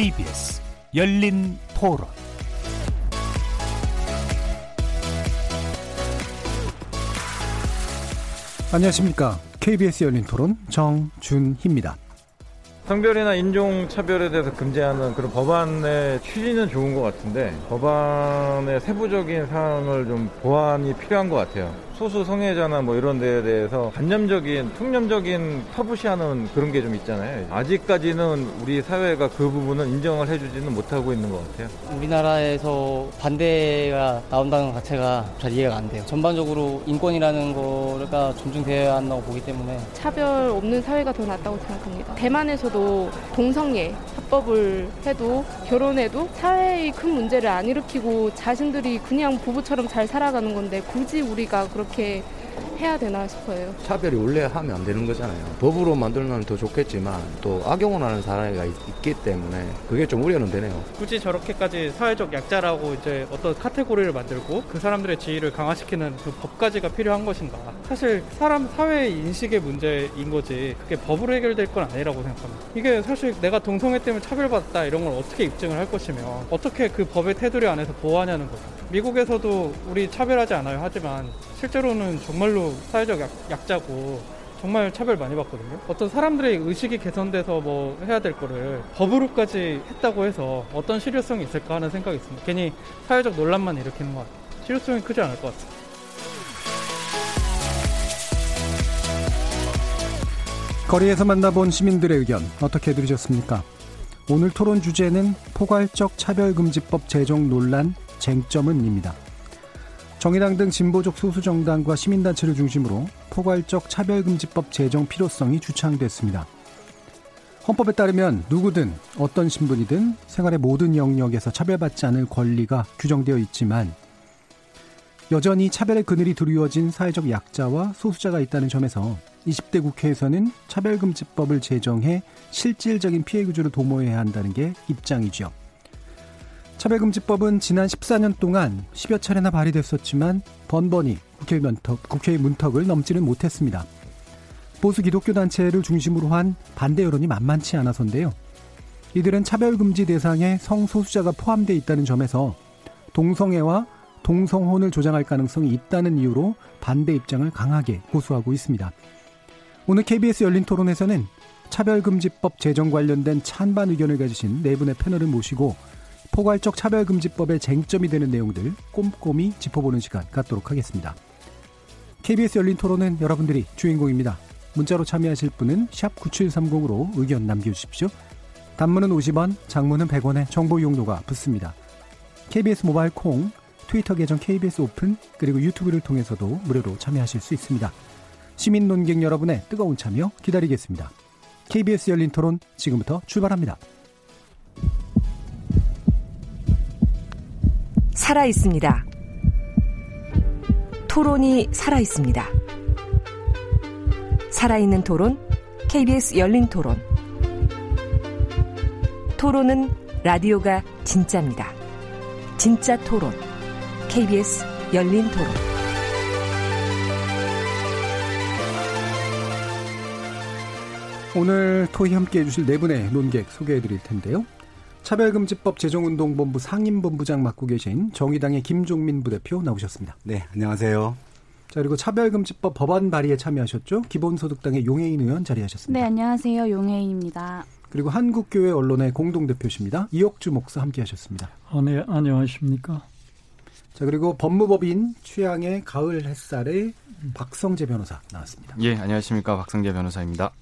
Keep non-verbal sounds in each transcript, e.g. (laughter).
KBS 열린 토론 안녕하십니까. KBS 열린 토론 정준희입니다. 성별이나 인종 차별에 대해서 금지하는 그런 법안의 취지는 좋은 것 같은데 법안의 세부적인 사항을 좀 보완이 필요한 것 같아요. 소수 성애자나 뭐 이런 데에 대해서 관념적인 통념적인 터부시하는 그런 게 좀 있잖아요. 아직까지는 우리 사회가 그 부분은 인정을 해주지는 못하고 있는 것 같아요. 우리나라에서 반대가 나온다는 것 자체가 잘 이해가 안 돼요. 전반적으로 인권이라는 거가 존중되어야 한다고 보기 때문에 차별 없는 사회가 더 낫다고 생각합니다. 대만에서도 동성애 합법을 해도 결혼해도 사회의 큰 문제를 안 일으키고 자신들이 그냥 부부처럼 잘 살아가는 건데 굳이 우리가 그렇게 그렇게 해야 되나 싶어요. 차별이 원래 하면 안 되는 거잖아요. 법으로 만들면 더 좋겠지만 또 악용을 하는 사람이 있기 때문에 그게 좀 우려는 되네요. 굳이 저렇게까지 사회적 약자라고 이제 어떤 카테고리를 만들고 그 사람들의 지위를 강화시키는 그 법까지가 필요한 것인가? 사실 사람 사회의 인식의 문제인 거지 그게 법으로 해결될 건 아니라고 생각합니다. 이게 사실 내가 동성애 때문에 차별받다 이런 걸 어떻게 입증을 할 것이며 어떻게 그 법의 테두리 안에서 보호하냐는 거죠. 미국에서도 우리 차별하지 않아요. 하지만 실제로는 정말로 사회적 약, 약자고 정말 차별 많이 받거든요. 어떤 사람들의 의식이 개선돼서 뭐 해야 될 거를 법으로까지 했다고 해서 어떤 실효성이 있을까 하는 생각이 있습니다. 괜히 사회적 논란만 일으키는 것 같아요. 실효성이 크지 않을 것 같습니다. 거리에서 만나본 시민들의 의견 어떻게 들으셨습니까? 오늘 토론 주제는 포괄적 차별금지법 제정 논란 쟁점은입니다. 정의당 등 진보적 소수 정당과 시민단체를 중심으로 포괄적 차별금지법 제정 필요성이 주창됐습니다. 헌법에 따르면 누구든 어떤 신분이든 생활의 모든 영역에서 차별받지 않을 권리가 규정되어 있지만 여전히 차별의 그늘이 두려워진 사회적 약자와 소수자가 있다는 점에서 20대 국회에서는 차별금지법을 제정해 실질적인 피해 구조를 도모해야 한다는 게 입장이죠. 차별금지법은 지난 14년 동안 10여 차례나 발의됐었지만 번번이 국회 문턱, 국회의 문턱을 넘지는 못했습니다. 보수 기독교 단체를 중심으로 한 반대 여론이 만만치 않아서인데요. 이들은 차별금지 대상에 성소수자가 포함되어 있다는 점에서 동성애와 동성혼을 조장할 가능성이 있다는 이유로 반대 입장을 강하게 고수하고 있습니다. 오늘 KBS 열린 토론에서는 차별금지법 제정 관련된 찬반 의견을 가지신 네 분의 패널을 모시고 포괄적 차별금지법의 쟁점이 되는 내용들 꼼꼼히 짚어보는 시간 갖도록 하겠습니다. KBS 열린 토론은 여러분들이 주인공입니다. 문자로 참여하실 분은 9730으로 의견 남겨주십시오. 단문은 50원, 장문은 100원의 정보 이용료가 붙습니다. KBS 모바일 콩, 트위터 계정 KBS 오픈, 그리고 유튜브를 통해서도 무료로 참여하실 수 있습니다. 시민 논객 여러분의 뜨거운 참여 기다리겠습니다. KBS 열린 토론 지금부터 출발합니다. 살아 있습니다. 토론이 살아 있습니다. 살아있는 토론, KBS 열린 토론. 토론은 라디오가 진짜입니다. 진짜 토론, KBS 열린 토론. 오늘 토의 함께 해주실 네 분의 논객 소개해 드릴 텐데요. 차별금지법 제정운동본부 상임본부장 맡고 계신 정의당의 김종민 부대표 나오셨습니다. 네, 안녕하세요. 자, 그리고 차별금지법 법안 발의에 참여하셨죠? 기본소득당의 용해인 의원 자리하셨습니다. 네, 안녕하세요. 용해인입니다. 그리고 한국교회 언론의 공동대표십니다. 이옥주 목사 함께 하셨습니다. 아, 네, 안녕하십니까. 자, 그리고 법무법인 취향의 가을 햇살의 박성재 변호사 나왔습니다. 예, 안녕하십니까. 박성재 변호사입니다.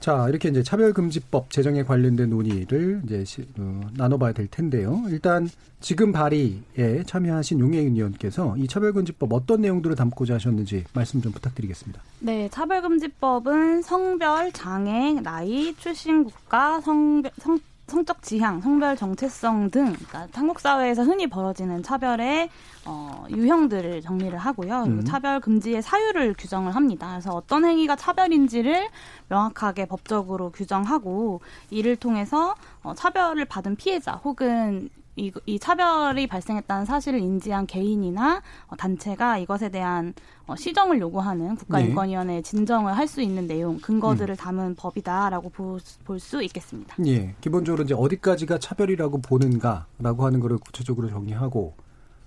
자, 이렇게 이제 차별금지법 제정에 관련된 논의를 이제 어, 나눠봐야 될 텐데요. 일단 지금 발의에 참여하신 용혜인 의원께서 이 차별금지법 어떤 내용들을 담고자 하셨는지 말씀 좀 부탁드리겠습니다. 네, 차별금지법은 성별, 장애, 나이, 출신 국가, 성별, 성, 성적 지향, 성별 정체성 등 그러니까 한국 사회에서 흔히 벌어지는 차별의 어, 유형들을 정리를 하고요. 그리고 음. 차별 금지의 사유를 규정을 합니다. 그래서 어떤 행위가 차별인지를 명확하게 법적으로 규정하고 이를 통해서 어, 차별을 받은 피해자 혹은 이, 이 차별이 발생했다는 사실을 인지한 개인이나 어, 단체가 이것에 대한 어, 시정을 요구하는 국가인권위원회에 진정을 할 수 있는 내용, 근거들을 음. 담은 법이다라고 볼 수 있겠습니다. 예, 기본적으로 이제 어디까지가 차별이라고 보는가라고 하는 것을 구체적으로 정의하고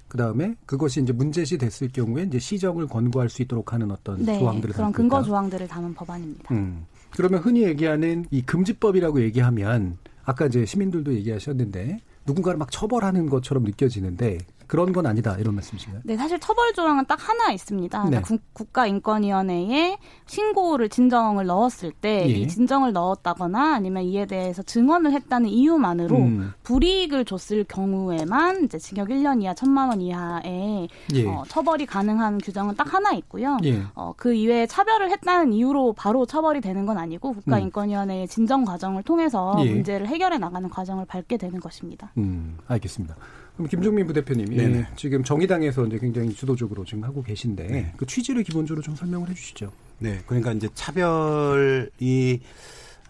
그 다음에 그것이 이제 문제시 됐을 경우에 이제 시정을 권고할 수 있도록 하는 어떤 네, 조항들을 그런 근거 조항들을 담은 법안입니다. 음. 그러면 흔히 얘기하는 이 금지법이라고 얘기하면 아까 이제 시민들도 얘기하셨는데 누군가를 막 처벌하는 것처럼 느껴지는데 그런 건 아니다 이런 말씀이신가요? 네, 사실 처벌 조항은 딱 하나 있습니다. 네. 국, 가인권위원회에 신고를 진정을 넣었을 때이 예. 진정을 넣었다거나 아니면 이에 대해서 증언을 했다는 이유만으로 음. 불이익을 줬을 경우에만 이제 징역 1년 이하 1천만 원 이하의 예. 어, 처벌이 가능한 규정은 딱 하나 있고요. 예. 어, 그 이외에 차별을 했다는 이유로 바로 처벌이 되는 건 아니고 국가인권위원회의 진정 과정을 통해서 예. 문제를 해결해 나가는 과정을 밟게 되는 것입니다. 음, 알겠습니다. 그럼 김종민 부대표님이 예, 지금 정의당에서 이제 굉장히 주도적으로 지금 하고 계신데 네. 그 취지를 기본적으로 좀 설명을 해주시죠. 네, 그러니까 이제 차별이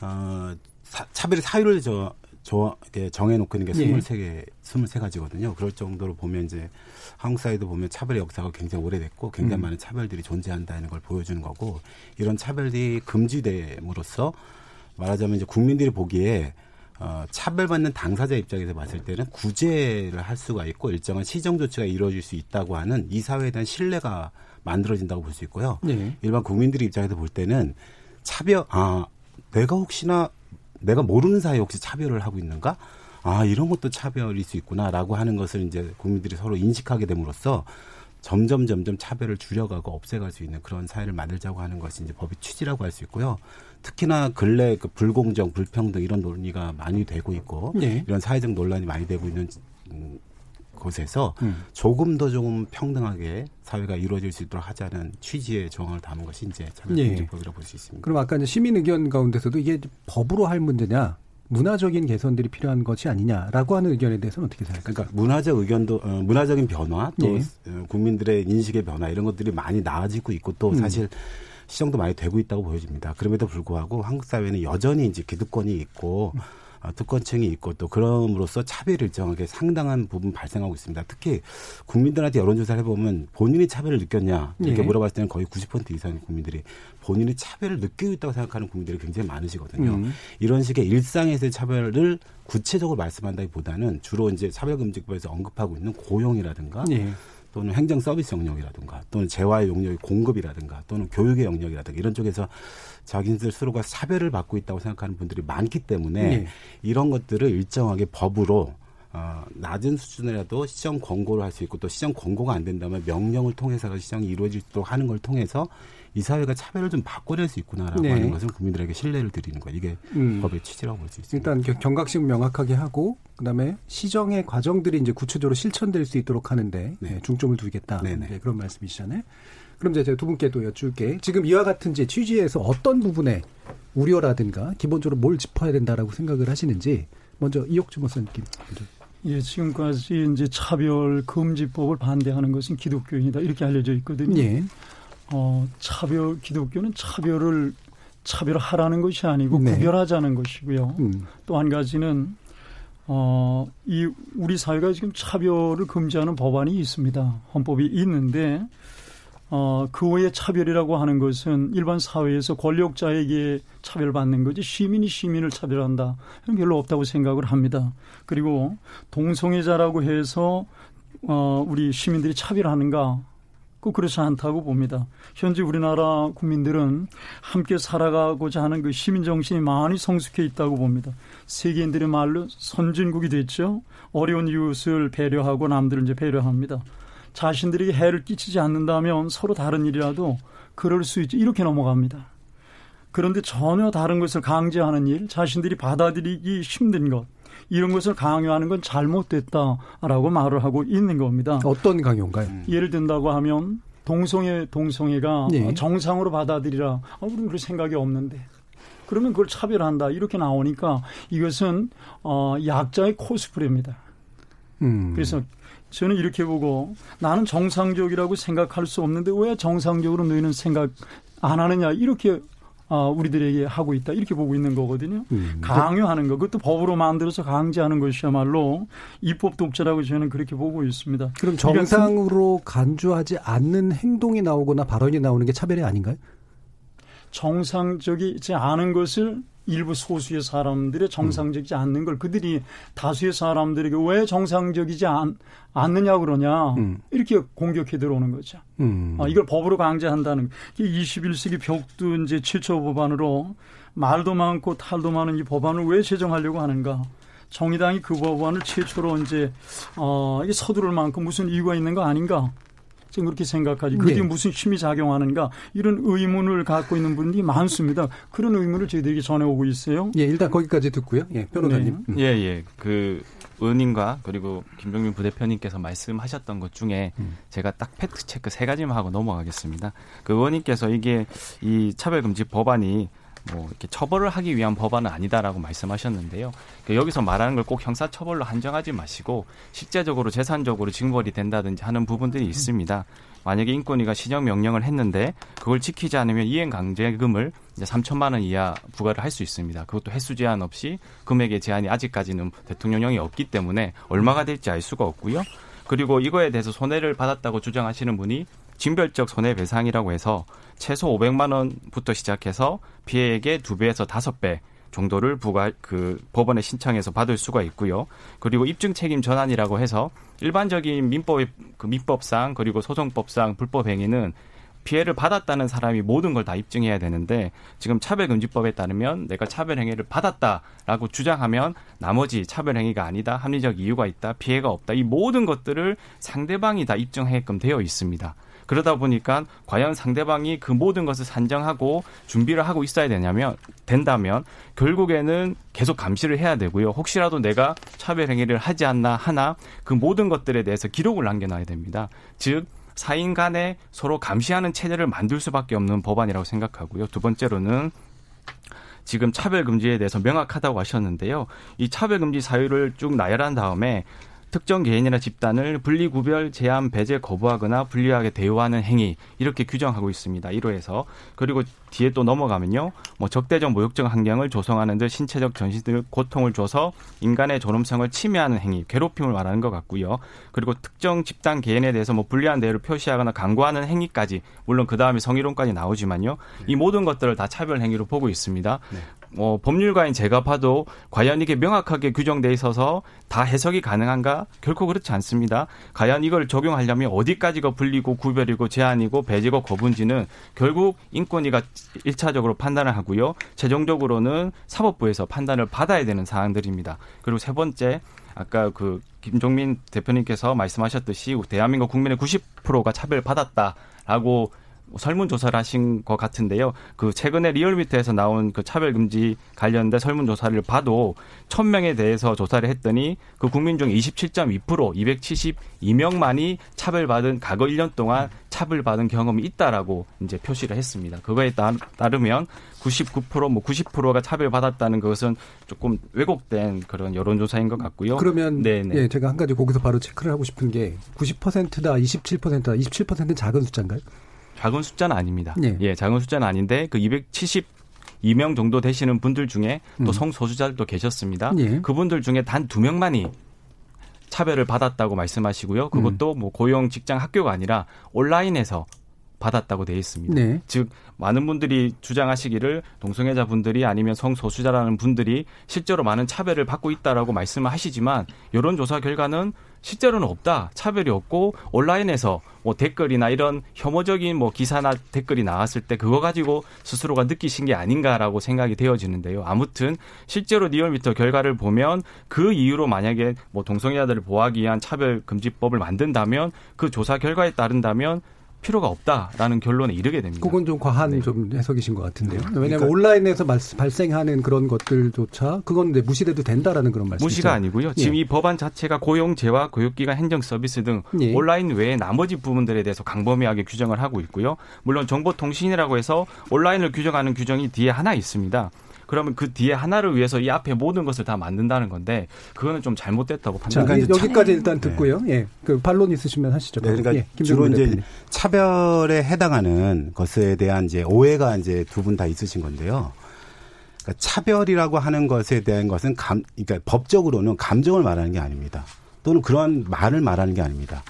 어 사, 차별의 사유를 저, 저 정해놓고 있는 게 예. 23개, 23가지거든요. 그럴 정도로 보면 이제 한국 사회도 보면 차별의 역사가 굉장히 오래됐고 굉장히 음. 많은 차별들이 존재한다는 걸 보여주는 거고 이런 차별이 금지됨으로써 말하자면 이제 국민들이 보기에 어, 차별받는 당사자 입장에서 봤을 때는 구제를 할 수가 있고 일정한 시정 조치가 이루어질 수 있다고 하는 이 사회에 대한 신뢰가 만들어진다고 볼 수 있고요. 네. 일반 국민들의 입장에서 볼 때는 차별, 아, 내가 혹시나 내가 모르는 사이에 혹시 차별을 하고 있는가? 아, 이런 것도 차별일 수 있구나라고 하는 것을 이제 국민들이 서로 인식하게 됨으로써 점점 점점 차별을 줄여가고 없애갈 수 있는 그런 사회를 만들자고 하는 것이 이제 법의 취지라고 할 수 있고요. 특히나 근래 그 불공정, 불평등 이런 논의가 많이 되고 있고 네. 이런 사회적 논란이 많이 되고 있는 음, 곳에서 음. 조금 더좀 평등하게 사회가 이루어질 수 있도록 하자는 취지의 조항을 담은 것이 이제 차별금지법이라고 네. 볼수 있습니다. 그럼 아까 이제 시민 의견 가운데서도 이게 법으로 할 문제냐 문화적인 개선들이 필요한 것이 아니냐라고 하는 의견에 대해서는 어떻게 생각하세요? 그러니까 문화적 의견도 어, 문화적인 변화 또 네. 국민들의 인식의 변화 이런 것들이 많이 나아지고 있고 또 음. 사실 시정도 많이 되고 있다고 보여집니다. 그럼에도 불구하고 한국 사회는 여전히 이제 기득권이 있고 어, 특권층이 있고 또 그럼으로써 차별이 일정하게 상당한 부분 발생하고 있습니다. 특히 국민들한테 여론조사를 해보면 본인이 차별을 느꼈냐 이렇게 네. 물어봤을 때는 거의 90% 이상의 국민들이 본인이 차별을 느끼고 있다고 생각하는 국민들이 굉장히 많으시거든요. 음. 이런 식의 일상에서의 차별을 구체적으로 말씀한다기보다는 주로 이제 차별금지법에서 언급하고 있는 고용이라든가 네. 또는 행정 서비스 영역이라든가 또는 재화의 영역의 공급이라든가 또는 교육의 영역이라든가 이런 쪽에서 자기들 스스로가 차별을 받고 있다고 생각하는 분들이 많기 때문에 네. 이런 것들을 일정하게 법으로 어, 낮은 수준이라도 시정 권고를 할 수 있고 또 시정 권고가 안 된다면 명령을 통해서 시정이 이루어질 수 있도록 하는 걸 통해서 이 사회가 차별을 좀 바꿔낼 수 있구나라고 네. 하는 것은 국민들에게 신뢰를 드리는 거예요. 이게 음. 법의 취지라고 볼 수 있습니다. 일단 경각심 명확하게 하고 그다음에 시정의 과정들이 이제 구체적으로 실천될 수 있도록 하는데 네. 네 중점을 두겠다. 네, 그런 말씀이시잖아요. 그럼 이제 제가 두 분께 또 여쭐게. 지금 이와 같은 이제 취지에서 어떤 부분에 우려라든가 기본적으로 뭘 짚어야 된다라고 생각을 하시는지 먼저 이옥주 목사님 먼저. 예, 지금까지 이제 차별 금지법을 반대하는 것은 기독교인이다 이렇게 알려져 있거든요. 예. 어, 차별 기독교는 차별을 차별하라는 것이 아니고 네. 구별하자는 것이고요. 음. 또한 가지는 어, 이 우리 사회가 지금 차별을 금지하는 법안이 있습니다. 헌법이 있는데 어, 그 외에 차별이라고 하는 것은 일반 사회에서 권력자에게 차별받는 거지 시민이 시민을 차별한다. 이런 별로 없다고 생각을 합니다. 그리고 동성애자라고 해서 어, 우리 시민들이 차별하는가? 꼭 그렇지 않다고 봅니다. 현재 우리나라 국민들은 함께 살아가고자 하는 그 시민 정신이 많이 성숙해 있다고 봅니다. 세계인들의 말로 선진국이 됐죠. 어려운 이웃을 배려하고 남들을 이제 배려합니다. 자신들에게 해를 끼치지 않는다면 서로 다른 일이라도 그럴 수 있지 이렇게 넘어갑니다. 그런데 전혀 다른 것을 강제하는 일, 자신들이 받아들이기 힘든 것, 이런 것을 강요하는 건 잘못됐다라고 말을 하고 있는 겁니다. 어떤 강요인가요? 예를 든다고 하면 동성애 동성애가 네. 정상으로 받아들이라. 아, 우리는 그럴 생각이 없는데. 그러면 그걸 차별한다. 이렇게 나오니까 이것은 어 약자의 코스프레입니다. 음. 그래서 저는 이렇게 보고 나는 정상적이라고 생각할 수 없는데 왜 정상적으로 너희는 생각 안 하느냐 이렇게 어, 우리들에게 하고 있다 이렇게 보고 있는 거거든요. 음. 강요하는 거 그것도 법으로 만들어서 강제하는 것이야말로 입법 독재라고 저는 그렇게 보고 있습니다. 그럼 정상으로 간주하지 않는 행동이 나오거나 발언이 나오는 게 차별이 아닌가요? 정상적이지 않은 것을 일부 소수의 사람들의 정상적이지 않는 걸 그들이 다수의 사람들에게 왜 정상적이지 않, 않느냐 그러냐 음. 이렇게 공격해 들어오는 거죠. 음. 아, 이걸 법으로 강제한다는 21세기 벽도 이제 7초 법안으로 말도 많고 탈도 많은 이 법안을 왜 제정하려고 하는가? 정의당이 그 법안을 최초로 이제 어 이게 서두를 만큼 무슨 이유가 있는 거 아닌가? 지금 그렇게 생각하지. 그게 네. 무슨 힘이 작용하는가 이런 의문을 갖고 있는 분들이 많습니다. 그런 의문을 저희들에게 전해오고 있어요. 예, 일단 거기까지 듣고요. 예, 변호사님. 네. 예, 예. 그 의원님과 그리고 김종민 부대표님께서 말씀하셨던 것 중에 음. 제가 딱 팩트 체크 세 가지만 하고 넘어가겠습니다. 그 의원님께서 이게 이 차별금지 법안이 뭐 이렇게 처벌을 하기 위한 법안은 아니다라고 말씀하셨는데요. 그러니까 여기서 말하는 걸 꼭 형사 처벌로 한정하지 마시고 실제적으로 재산적으로 징벌이 된다든지 하는 부분들이 있습니다. 만약에 인권위가 시정 명령을 했는데 그걸 지키지 않으면 이행 강제금을 이제 3천만 원 이하 부과를 할 수 있습니다. 그것도 횟수 제한 없이 금액의 제한이 아직까지는 대통령령이 없기 때문에 얼마가 될지 알 수가 없고요. 그리고 이거에 대해서 손해를 받았다고 주장하시는 분이 징별적 손해배상이라고 해서 최소 500만 원부터 시작해서 피해액의 두배에서 다섯 배 정도를 부과 그 법원에 신청해서 받을 수가 있고요. 그리고 입증 책임 전환이라고 해서 일반적인 민법 그 민법상 그리고 소송법상 불법 행위는 피해를 받았다는 사람이 모든 걸 다 입증해야 되는데 지금 차별금지법에 따르면 내가 차별행위를 받았다라고 주장하면 나머지 차별행위가 아니다 합리적 이유가 있다 피해가 없다 이 모든 것들을 상대방이 다 입증하게끔 되어 있습니다. 그러다 보니까 과연 상대방이 그 모든 것을 산정하고 준비를 하고 있어야 되냐면 된다면 결국에는 계속 감시를 해야 되고요. 혹시라도 내가 차별 행위를 하지 않나 하나 그 모든 것들에 대해서 기록을 남겨놔야 됩니다. 즉 사인 간에 서로 감시하는 체제를 만들 수밖에 없는 법안이라고 생각하고요. 두 번째로는 지금 차별 금지에 대해서 명확하다고 하셨는데요. 이 차별 금지 사유를 쭉 나열한 다음에 특정 개인이나 집단을 분리 구별, 제한, 배제 거부하거나 불리하게 대우하는 행위 이렇게 규정하고 있습니다. 1호에서 그리고 뒤에 또 넘어가면요. 뭐 적대적 모욕적 환경을 조성하는 듯 신체적 전신적 고통을 줘서 인간의 존엄성을 침해하는 행위, 괴롭힘을 말하는 것 같고요. 그리고 특정 집단 개인에 대해서 뭐 불리한 대우를 표시하거나 강구하는 행위까지 물론 그 다음에 성희롱까지 나오지만요. 네. 이 모든 것들을 다 차별 행위로 보고 있습니다. 네. 뭐 법률가인 제가 봐도 과연 이게 명확하게 규정돼 있어서 다 해석이 가능한가? 결코 그렇지 않습니다. 과연 이걸 적용하려면 어디까지가 분리고 구별이고 제한이고 배제고 거부인지는 결국 인권위가 일차적으로 판단을 하고요. 최종적으로는 사법부에서 판단을 받아야 되는 사항들입니다. 그리고 세 번째 아까 그 김종민 대표님께서 말씀하셨듯이 대한민국 국민의 90%가 차별받았다라고 설문조사를 하신 것 같은데요. 그 최근에 리얼미터에서 나온 그 차별금지 관련된 설문조사를 봐도 1000명에 대해서 조사를 했더니 그 국민 중 27.2% 272명만이 차별받은 과거 1년 동안 차별받은 경험이 있다라고 이제 표시를 했습니다. 그거에 따르면 99%뭐 90%가 차별받았다는 것은 조금 왜곡된 그런 여론조사인 것 같고요. 그러면 네네. 예, 제가 한 가지 거기서 바로 체크를 하고 싶은 게 90%다 27%다 27%는 작은 숫자인가요? 작은 숫자는 아닙니다. 예, 예 작은 숫자는 아닌데 그 270. 2명 정도 되시는 분들 중에 또 음. 성소수자들도 계셨습니다. 예. 그분들 중에 단 두 명만이 차별을 받았다고 말씀하시고요. 그것도 음. 뭐 고용 직장 학교가 아니라 온라인에서 받았다고 되어 있습니다. 네. 즉 많은 분들이 주장하시기를 동성애자 분들이 아니면 성소수자라는 분들이 실제로 많은 차별을 받고 있다라고 말씀을 하시지만 여론 조사 결과는 실제로는 없다. 차별이 없고 온라인에서 뭐 댓글이나 이런 혐오적인 뭐 기사나 댓글이 나왔을 때 그거 가지고 스스로가 느끼신 게 아닌가라고 생각이 되어지는데요. 아무튼 실제로 리얼미터 결과를 보면 그 이유로 만약에 뭐 동성애자들을 보호하기 위한 차별 금지법을 만든다면 그 조사 결과에 따른다면 필요가 없다라는 결론에 이르게 됩니다. 그건 좀 과한 네. 좀 해석이신 것 같은데요. 네. 왜냐하면 그러니까 온라인에서 발생하는 그런 것들조차 그건 이제 무시돼도 된다라는 그런 말씀이죠. 무시가 아니고요. 예. 지금 이 법안 자체가 고용제와 교육기관 행정 서비스 등 예. 온라인 외에 나머지 부분들에 대해서 강범위하게 규정을 하고 있고요. 물론 정보통신이라고 해서 온라인을 규정하는 규정이 뒤에 하나 있습니다. 그러면 그 뒤에 하나를 위해서 이 앞에 모든 것을 다 만든다는 건데 그거는 좀 잘못됐다고 판단합니다. 여기까지 일단 듣고요. 네. 예. 그 반론 있으시면 하시죠. 네, 그러니까 예, 주로 이제 대표님. 차별에 해당하는 것에 대한 이제 오해가 이제 두 분 다 있으신 건데요. 그러니까 차별이라고 하는 것에 대한 것은 감, 그러니까 법적으로는 감정을 말하는 게 아닙니다. 또는 그러한 말을 말하는 게 아닙니다.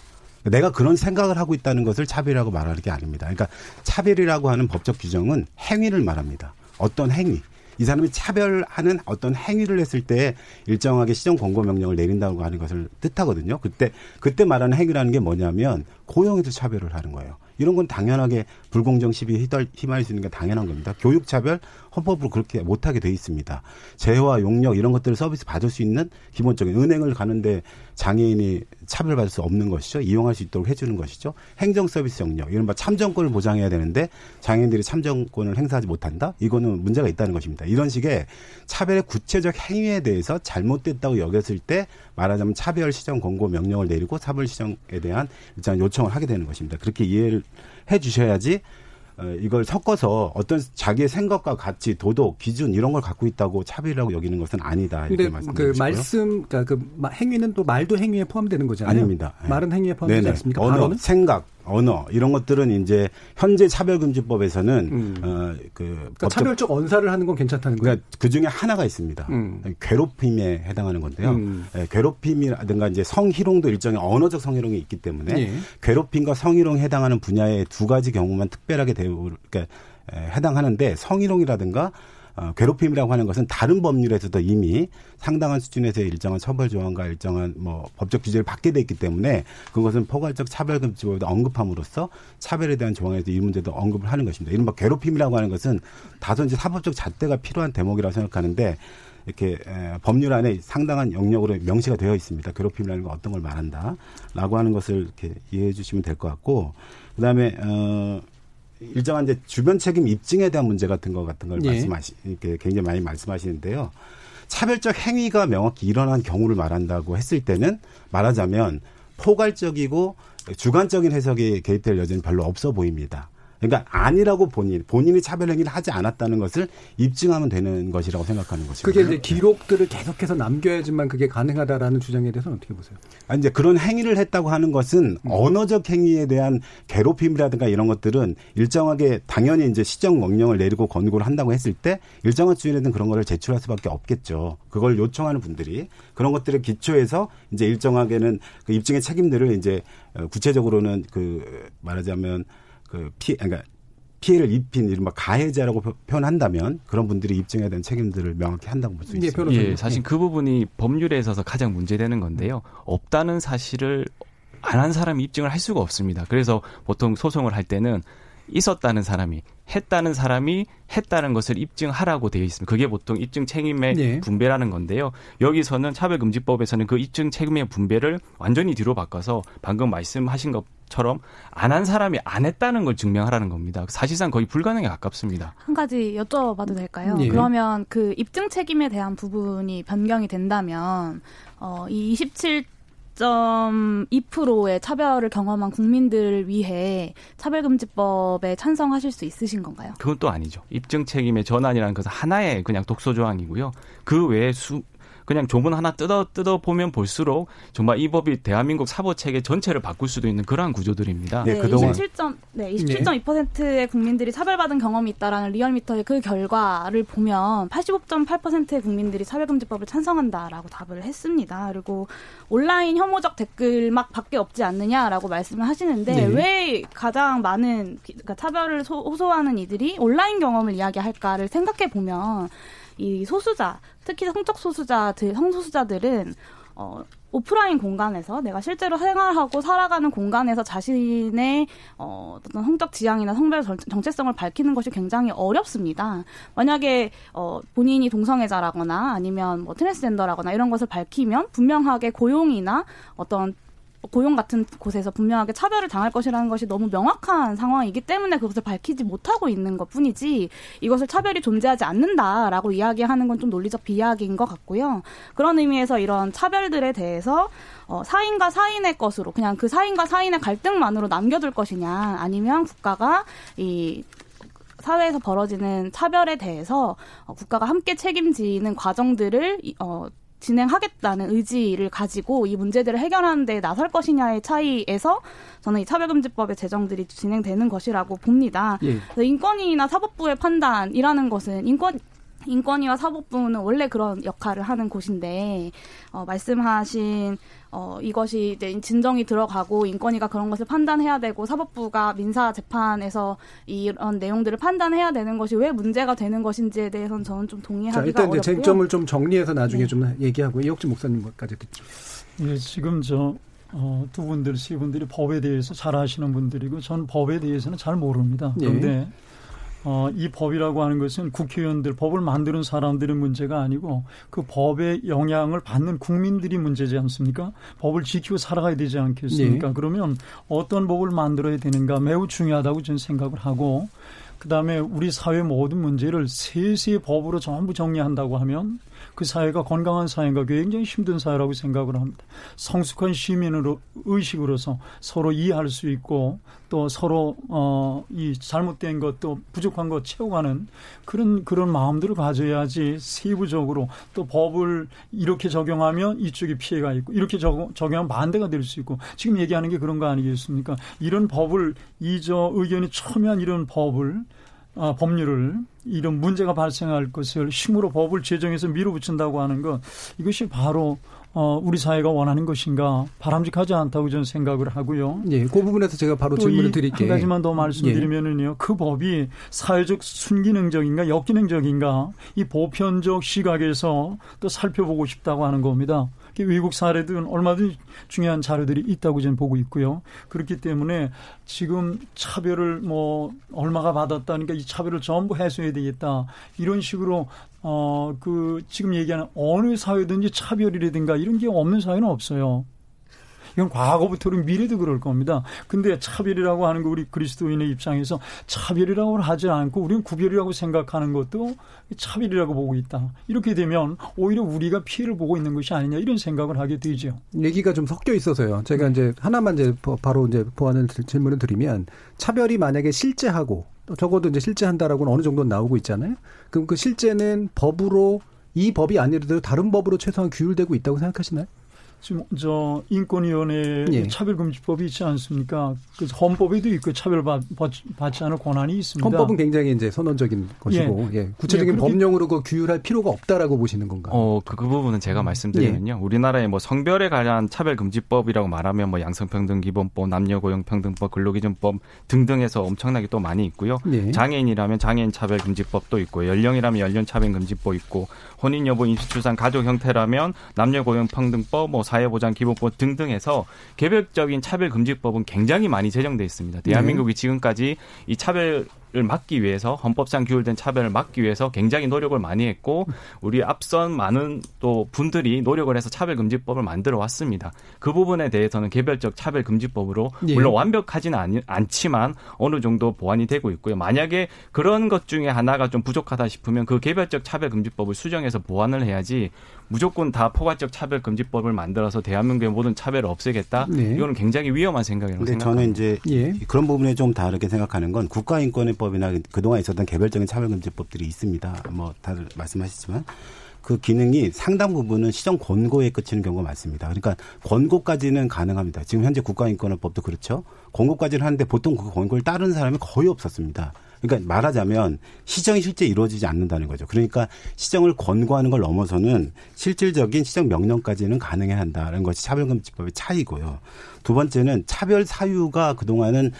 내가 그런 생각을 하고 있다는 것을 차별이라고 말하는 게 아닙니다. 그러니까 차별이라고 하는 법적 규정은 행위를 말합니다. 어떤 행위. 이 사람이 차별하는 어떤 행위를 했을 때 일정하게 시정 권고 명령을 내린다고 하는 것을 뜻하거든요. 그때 그때 말하는 행위라는 게 뭐냐면 고용에도 차별을 하는 거예요. 이런 건 당연하게 불공정 시비에 휘말릴 수 있는 게 당연한 겁니다. 교육 차별 헌법으로 그렇게 못하게 돼 있습니다. 재화, 용역 이런 것들을 서비스 받을 수 있는 기본적인 은행을 가는데 장애인이 차별받을 수 없는 것이죠. 이용할 수 있도록 해주는 것이죠. 행정 서비스 영역, 이른바 참정권을 보장해야 되는데 장애인들이 참정권을 행사하지 못한다? 이거는 문제가 있다는 것입니다. 이런 식의 차별의 구체적 행위에 대해서 잘못됐다고 여겼을 때 말하자면 차별 시정 권고 명령을 내리고 차별 시정에 대한 일단 요청을 하게 되는 것입니다. 그렇게 이해를 해 주셔야지 어, 이걸 섞어서 어떤 자기의 생각과 가치, 도덕, 기준 이런 걸 갖고 있다고 차별이라고 여기는 것은 아니다. 이렇게 그 말씀, 그러니까 그 행위는 또 말도 행위에 포함되는 거잖아요. 아닙니다. 말은 행위에 포함되지 네네. 않습니까? 언어? 생각, 언어 이런 것들은 이제 현재 차별금지법에서는 음. 어그 그러니까 차별적 언사를 하는 건 괜찮다는 거예요. 그러니까 그 중에 하나가 있습니다. 음. 괴롭힘에 해당하는 건데요. 음. 네, 괴롭힘이라든가 이제 성희롱도 일종의 언어적 성희롱이 있기 때문에 예. 괴롭힘과 성희롱에 해당하는 분야의 두 가지 경우만 특별하게 대우 그러니까 해당하는데 성희롱이라든가 어, 괴롭힘이라고 하는 것은 다른 법률에서도 이미 상당한 수준에서의 일정한 처벌 조항과 일정한 뭐 법적 규제를 받게 돼 있기 때문에 그것은 포괄적 차별금지법에도 언급함으로써 차별에 대한 조항에서 이 문제도 언급을 하는 것입니다. 이른바 괴롭힘이라고 하는 것은 다소 이제 사법적 잣대가 필요한 대목이라고 생각하는데 이렇게 법률 안에 상당한 영역으로 명시가 되어 있습니다. 괴롭힘이라는 건 어떤 걸 말한다라고 하는 것을 이렇게 이해해 주시면 될 것 같고 그다음에 어 일정한 이제 주변 책임 입증에 대한 문제 같은 것 같은 걸 예. 말씀하시 이렇게 굉장히 많이 말씀하시는데요. 차별적 행위가 명확히 일어난 경우를 말한다고 했을 때는 말하자면 포괄적이고 주관적인 해석이 개입될 여지는 별로 없어 보입니다. 그러니까 아니라고 본인 본인이 차별 행위를 하지 않았다는 것을 입증하면 되는 것이라고 생각하는 것이죠. 그게 이제 기록들을 계속해서 남겨야지만 그게 가능하다라는 주장에 대해서는 어떻게 보세요? 아 이제 그런 행위를 했다고 하는 것은 음. 언어적 행위에 대한 괴롭힘이라든가 이런 것들은 일정하게 당연히 이제 시정 명령을 내리고 권고를 한다고 했을 때 일정한 수준에는 그런 거를 제출할 수밖에 없겠죠. 그걸 요청하는 분들이 그런 것들을 기초해서 이제 일정하게는 그 입증의 책임들을 이제 어, 구체적으로는 그 말하자면 그 피, 그러니까 피해를 입힌 이른바 가해자라고 표현한다면 그런 분들이 입증해야 되는 책임들을 명확히 한다고 볼 수 있습니다. 예, 사실 그 부분이 법률에 있어서 가장 문제되는 건데요. 없다는 사실을 안 한 사람이 입증을 할 수가 없습니다. 그래서 보통 소송을 할 때는 있었다는 사람이 했다는 사람이 했다는 것을 입증하라고 되어 있습니다. 그게 보통 입증 책임의 네. 분배라는 건데요. 여기서는 차별금지법에서는 그 입증 책임의 분배를 완전히 뒤로 바꿔서 방금 말씀하신 것처럼 안 한 사람이 안 했다는 걸 증명하라는 겁니다. 사실상 거의 불가능에 가깝습니다. 한 가지 여쭤봐도 될까요? 네. 그러면 그 입증 책임에 대한 부분이 변경이 된다면 어, 이 27 4.2%의 차별을 경험한 국민들을 위해 차별금지법에 찬성하실 수 있으신 건가요? 그건 또 아니죠. 입증 책임의 전환이라는 것은 하나의 그냥 독소 조항이고요. 그 외에 수, 그냥 조문 하나 뜯어 뜯어 보면 볼수록 정말 이 법이 대한민국 사법 체계 전체를 바꿀 수도 있는 그러한 구조들입니다. 네, 네 그동안 27점 네, 27.2%의 국민들이 차별받은 경험이 있다라는 리얼미터의 그 결과를 보면 85.8%의 국민들이 차별금지법을 찬성한다라고 답을 했습니다. 그리고 온라인 혐오적 댓글 막 밖에 없지 않느냐라고 말씀을 하시는데 네. 왜 가장 많은 그러니까 차별을 호소하는 이들이 온라인 경험을 이야기할까를 생각해 보면 이 소수자, 특히 성적 소수자들, 성소수자들은 어, 오프라인 공간에서 내가 실제로 생활하고 살아가는 공간에서 자신의 어, 어떤 성적 지향이나 성별 정체성을 밝히는 것이 굉장히 어렵습니다. 만약에 어, 본인이 동성애자라거나 아니면 뭐 트랜스젠더라거나 이런 것을 밝히면 분명하게 고용이나 어떤 고용 같은 곳에서 분명하게 차별을 당할 것이라는 것이 너무 명확한 상황이기 때문에 그것을 밝히지 못하고 있는 것 뿐이지 이것을 차별이 존재하지 않는다라고 이야기하는 건 좀 논리적 비약인 것 같고요. 그런 의미에서 이런 차별들에 대해서 어, 사인과 사인의 것으로 그냥 그 사인과 사인의 갈등만으로 남겨둘 것이냐 아니면 국가가 이 사회에서 벌어지는 차별에 대해서 어, 국가가 함께 책임지는 과정들을 어, 진행하겠다는 의지를 가지고 이 문제들을 해결하는 데 나설 것이냐의 차이에서 저는 이 차별금지법의 제정들이 진행되는 것이라고 봅니다. 예. 인권위나 사법부의 판단이라는 것은 인권 인권위와 사법부는 원래 그런 역할을 하는 곳인데 어, 말씀하신 어, 이것이 이제 진정이 들어가고 인권위가 그런 것을 판단해야 되고 사법부가 민사 재판에서 이런 내용들을 판단해야 되는 것이 왜 문제가 되는 것인지에 대해서는 저는 좀 동의하기가 자, 일단 어렵고요. 쟁점을 좀 정리해서 나중에 네. 좀 얘기하고 이혁진 목사님까지 듣죠. 예, 지금 저 어, 두 분들, 세 분들이 법에 대해서 잘 아시는 분들이고 저는 법에 대해서는 잘 모릅니다. 예. 그런데 예. 어, 이 법이라고 하는 것은 국회의원들, 법을 만드는 사람들의 문제가 아니고 그 법의 영향을 받는 국민들이 문제지 않습니까? 법을 지키고 살아가야 되지 않겠습니까? 네. 그러면 어떤 법을 만들어야 되는가 매우 중요하다고 저는 생각을 하고 그다음에 우리 사회 모든 문제를 세세의 법으로 전부 정리한다고 하면 그 사회가 건강한 사회가 굉장히 힘든 사회라고 생각을 합니다. 성숙한 시민으로 의식으로서 서로 이해할 수 있고 또 서로 어 이 잘못된 것또 부족한 것 채워가는 그런 그런 마음들을 가져야지 세부적으로 또 법을 이렇게 적용하면 이쪽에 피해가 있고 이렇게 적용, 적용하면 반대가 될 수 있고 지금 얘기하는 게 그런 거 아니겠습니까? 이런 법을 이저 의견이 첨예한 이런 법을 아, 법률을 이런 문제가 발생할 것을 힘으로 법을 제정해서 밀어붙인다고 하는 것 이것이 바로 어, 우리 사회가 원하는 것인가 바람직하지 않다고 저는 생각을 하고요. 예, 그 부분에서 제가 바로 질문을 드릴게요. 한 가지만 더 말씀드리면은요. 예. 그 법이 사회적 순기능적인가 역기능적인가 이 보편적 시각에서 또 살펴보고 싶다고 하는 겁니다. 외국 사례든 얼마든지 중요한 자료들이 있다고 저는 보고 있고요. 그렇기 때문에 지금 차별을 뭐 얼마가 받았다니까 이 차별을 전부 해소해야 되겠다. 이런 식으로 어 그 지금 얘기하는 어느 사회든지 차별이라든가 이런 게 없는 사회는 없어요. 이건 과거부터는 미래도 그럴 겁니다. 근데 차별이라고 하는 거 우리 그리스도인의 입장에서 차별이라고 하지 않고 우리는 구별이라고 생각하는 것도 차별이라고 보고 있다. 이렇게 되면 오히려 우리가 피해를 보고 있는 것이 아니냐 이런 생각을 하게 되죠. 얘기가 좀 섞여 있어서요. 제가 이제 하나만 이제 바로 이제 보완을 질문을 드리면 차별이 만약에 실제하고 적어도 이제 실제한다라고는 어느 정도 나오고 있잖아요. 그럼 그 실제는 법으로 이 법이 아니라도 다른 법으로 최소한 규율되고 있다고 생각하시나요? 지금 저 인권위원회 예. 차별금지법이 있지 않습니까? 그 헌법에도 있고 차별받지 않을 권한이 있습니다. 헌법은 굉장히 이제 선언적인 것이고 예. 예. 구체적인 예, 법령으로 그 규율할 필요가 없다라고 보시는 건가요? 어, 그, 그 부분은 제가 음. 말씀드리면요. 예. 우리나라의 뭐 성별에 관한 차별금지법이라고 말하면 뭐 양성평등기본법, 남녀고용평등법, 근로기준법 등등해서 엄청나게 또 많이 있고요. 예. 장애인이라면 장애인 차별금지법도 있고 연령이라면 연령 차별금지법 있고 혼인 여부 임시출산 가족 형태라면 남녀고용평등법 뭐 사회보장 기본법 등등해서 개별적인 차별금지법은 굉장히 많이 제정돼 있습니다. 대한민국이 네. 지금까지 이 차별 을 막기 위해서 헌법상 규율된 차별을 막기 위해서 굉장히 노력을 많이 했고 우리 앞선 많은 또 분들이 노력을 해서 차별금지법을 만들어 왔습니다. 그 부분에 대해서는 개별적 차별금지법으로 예. 물론 완벽하지는 않, 않지만 어느 정도 보완이 되고 있고요. 만약에 그런 것 중에 하나가 좀 부족하다 싶으면 그 개별적 차별금지법을 수정해서 보완을 해야지 무조건 다 포괄적 차별금지법을 만들어서 대한민국의 모든 차별을 없애겠다. 네. 이거는 굉장히 위험한 생각이라고 생각합니다. 저는 이제 예. 그런 부분에 좀 다르게 생각하는 건 국가인권의 법이나 그동안 있었던 개별적인 차별금지법들이 있습니다. 뭐 다들 말씀하셨지만 그 기능이 상당 부분은 시정 권고에 그치는 경우가 많습니다. 그러니까 권고까지는 가능합니다. 지금 현재 국가인권법도 그렇죠. 권고까지는 하는데 보통 그 권고를 따르는 사람이 거의 없었습니다. 그러니까 말하자면 시정이 실제 이루어지지 않는다는 거죠. 그러니까 시정을 권고하는 걸 넘어서는 실질적인 시정 명령까지는 가능해야 한다는 것이 차별금지법의 차이고요. 두 번째는 차별 사유가 그동안은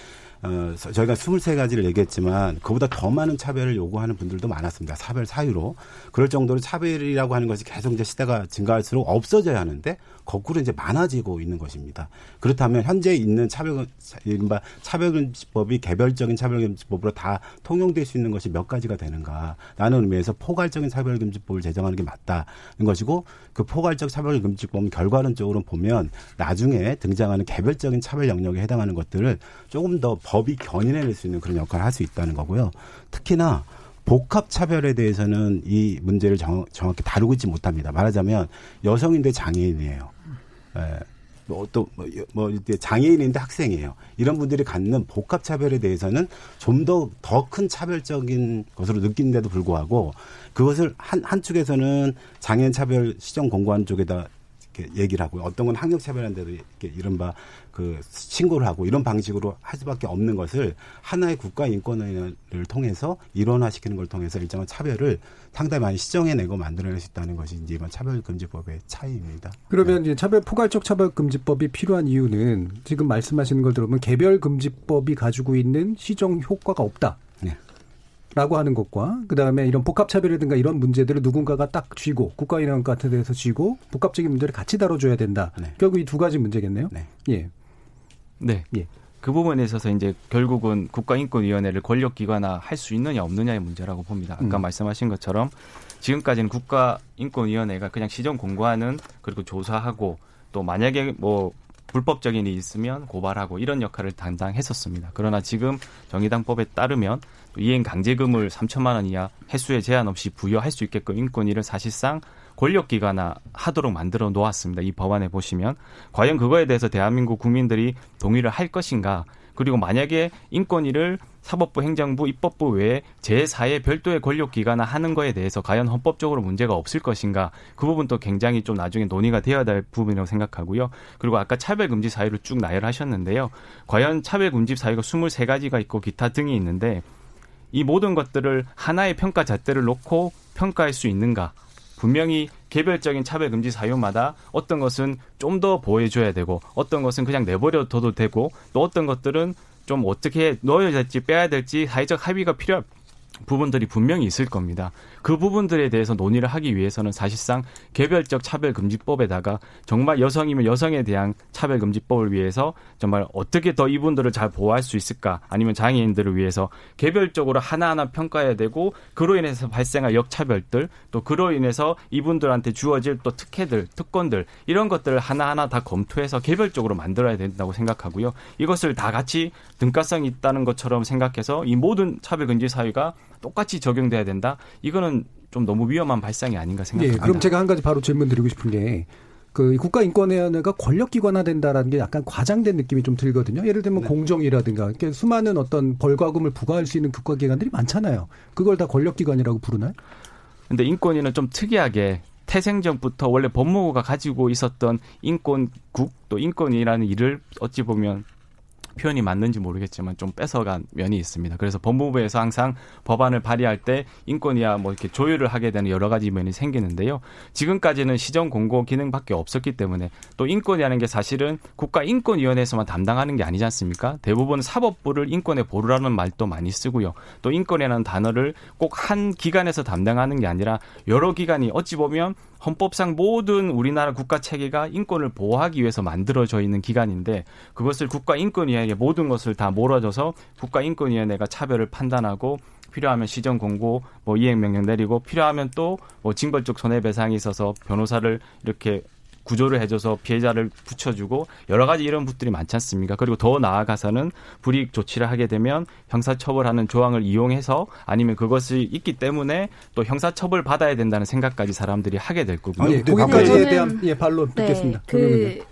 어, 저희가 23가지를 얘기했지만 그보다 더 많은 차별을 요구하는 분들도 많았습니다. 차별 사유로. 그럴 정도로 차별이라고 하는 것이 계속 이제 시대가 증가할수록 없어져야 하는데 거꾸로 이제 많아지고 있는 것입니다. 그렇다면 현재 있는 차별, 이른바 차별금지법이 개별적인 차별금지법으로 다 통용될 수 있는 것이 몇 가지가 되는가. 라는 의미에서 포괄적인 차별금지법을 제정하는 게 맞다는 것이고 그 포괄적 차별금지법은 결과론적으로 보면 나중에 등장하는 개별적인 차별 영역에 해당하는 것들을 조금 더 법이 견인해낼 수 있는 그런 역할을 할 수 있다는 거고요. 특히나 복합 차별에 대해서는 이 문제를 정, 확히 다루고 있지 못합니다. 말하자면 여성인데 장애인이에요. 예. 뭐또뭐 뭐, 뭐 장애인인데 학생이에요. 이런 분들이 갖는 복합 차별에 대해서는 좀 더 더 큰 차별적인 것으로 느끼는데도 불구하고 그것을 한 한쪽에서는 장애인 차별 시정 공고한 쪽에다 이렇게 얘기를 하고 어떤 건 학력 차별한데도 이렇게 이른바 그 신고를 하고 이런 방식으로 할 수밖에 없는 것을 하나의 국가 인권위를 통해서 일원화시키는 걸 통해서 일정한 차별을 상당히 많이 시정해내고 만들어낼 수 있다는 것이 이제 이번 차별금지법의 차이입니다. 그러면 네. 이제 차별 포괄적 차별금지법이 필요한 이유는 지금 말씀하시는 걸 들어보면 개별금지법이 가지고 있는 시정 효과가 없다. 네. 라고 하는 것과 그다음에 이런 복합차별이라든가 이런 문제들을 누군가가 딱 쥐고 국가인권 같은 데서 쥐고 복합적인 문제를 같이 다뤄줘야 된다. 네. 결국 이 두 가지 문제겠네요. 네. 예. 네. 예. 그 부분에 있어서 이제 결국은 국가인권위원회를 권력기관화 할 수 있느냐 없느냐의 문제라고 봅니다. 아까 음. 말씀하신 것처럼 지금까지는 국가인권위원회가 그냥 시정 공고하는 그리고 조사하고 또 만약에 뭐 불법적인 일이 있으면 고발하고 이런 역할을 담당했었습니다. 그러나 지금 정의당법에 따르면 이행 강제금을 3천만 원 이하 횟수에 제한 없이 부여할 수 있게끔 인권위를 사실상 권력기관화 하도록 만들어 놓았습니다. 이 법안에 보시면 과연 그거에 대해서 대한민국 국민들이 동의를 할 것인가? 그리고 만약에 인권위를 사법부, 행정부, 입법부 외에 제4의 별도의 권력기관화 하는 거에 대해서 과연 헌법적으로 문제가 없을 것인가 그 부분도 굉장히 좀 나중에 논의가 되어야 될 부분이라고 생각하고요. 그리고 아까 차별금지 사유를 쭉 나열하셨는데요. 과연 차별금지 사유가 23가지가 있고 기타 등이 있는데 이 모든 것들을 하나의 평가 잣대를 놓고 평가할 수 있는가? 분명히 개별적인 차별 금지 사유마다 어떤 것은 좀 더 보호해줘야 되고 어떤 것은 그냥 내버려둬도 되고 또 어떤 것들은 좀 어떻게 넣어야 될지 빼야 될지 사회적 합의가 필요한 부분들이 분명히 있을 겁니다. 그 부분들에 대해서 논의를 하기 위해서는 사실상 개별적 차별금지법에다가 정말 여성이면 여성에 대한 차별금지법을 위해서 정말 어떻게 더 이분들을 잘 보호할 수 있을까 아니면 장애인들을 위해서 개별적으로 하나하나 평가해야 되고 그로 인해서 발생할 역차별들 또 그로 인해서 이분들한테 주어질 또 특혜들 특권들 이런 것들을 하나하나 다 검토해서 개별적으로 만들어야 된다고 생각하고요. 이것을 다 같이 등가성이 있다는 것처럼 생각해서 이 모든 차별금지 사유가 똑같이 적용돼야 된다. 이거는 좀 너무 위험한 발상이 아닌가 생각합니다. 예, 그럼 제가 한 가지 바로 질문 드리고 싶은 게. 그 국가인권위원회가 권력기관화된다라는 게 약간 과장된 느낌이 좀 들거든요. 예를 들면 네. 공정이라든가 이렇게 수많은 어떤 벌과금을 부과할 수 있는 국가기관들이 많잖아요. 그걸 다 권력기관이라고 부르나요? 근데 인권위는 좀 특이하게 태생전부터 원래 법무부가 가지고 있었던 인권국 또 인권이라는 일을 어찌 보면 표현이 맞는지 모르겠지만 좀 뺏어간 면이 있습니다. 그래서 법무부에서 항상 법안을 발의할 때 인권이야 뭐 이렇게 조율을 하게 되는 여러 가지 면이 생기는데요. 지금까지는 시정 공고 기능밖에 없었기 때문에 또 인권이라는 게 사실은 국가 인권위원회에서만 담당하는 게 아니지 않습니까? 대부분 사법부를 인권의 보루라는 말도 많이 쓰고요. 또 인권이라는 단어를 꼭 한 기관에서 담당하는 게 아니라 여러 기관이 어찌 보면 헌법상 모든 우리나라 국가 체계가 인권을 보호하기 위해서 만들어져 있는 기관인데 그것을 국가인권위원회에 모든 것을 다 몰아줘서 국가인권위원회가 차별을 판단하고 필요하면 시정 공고, 뭐 이행 명령 내리고 필요하면 또 뭐 징벌적 손해배상이 있어서 변호사를 이렇게 구조를 해줘서 피해자를 붙여주고 여러 가지 이런 것들이 많지 않습니까? 그리고 더 나아가서는 불이익 조치를 하게 되면 형사처벌하는 조항을 이용해서 아니면 그것이 있기 때문에 또 형사처벌 받아야 된다는 생각까지 사람들이 하게 될 거고요. 아, 예, 거기까지에 대한 예, 반론 네, 듣겠습니다. 그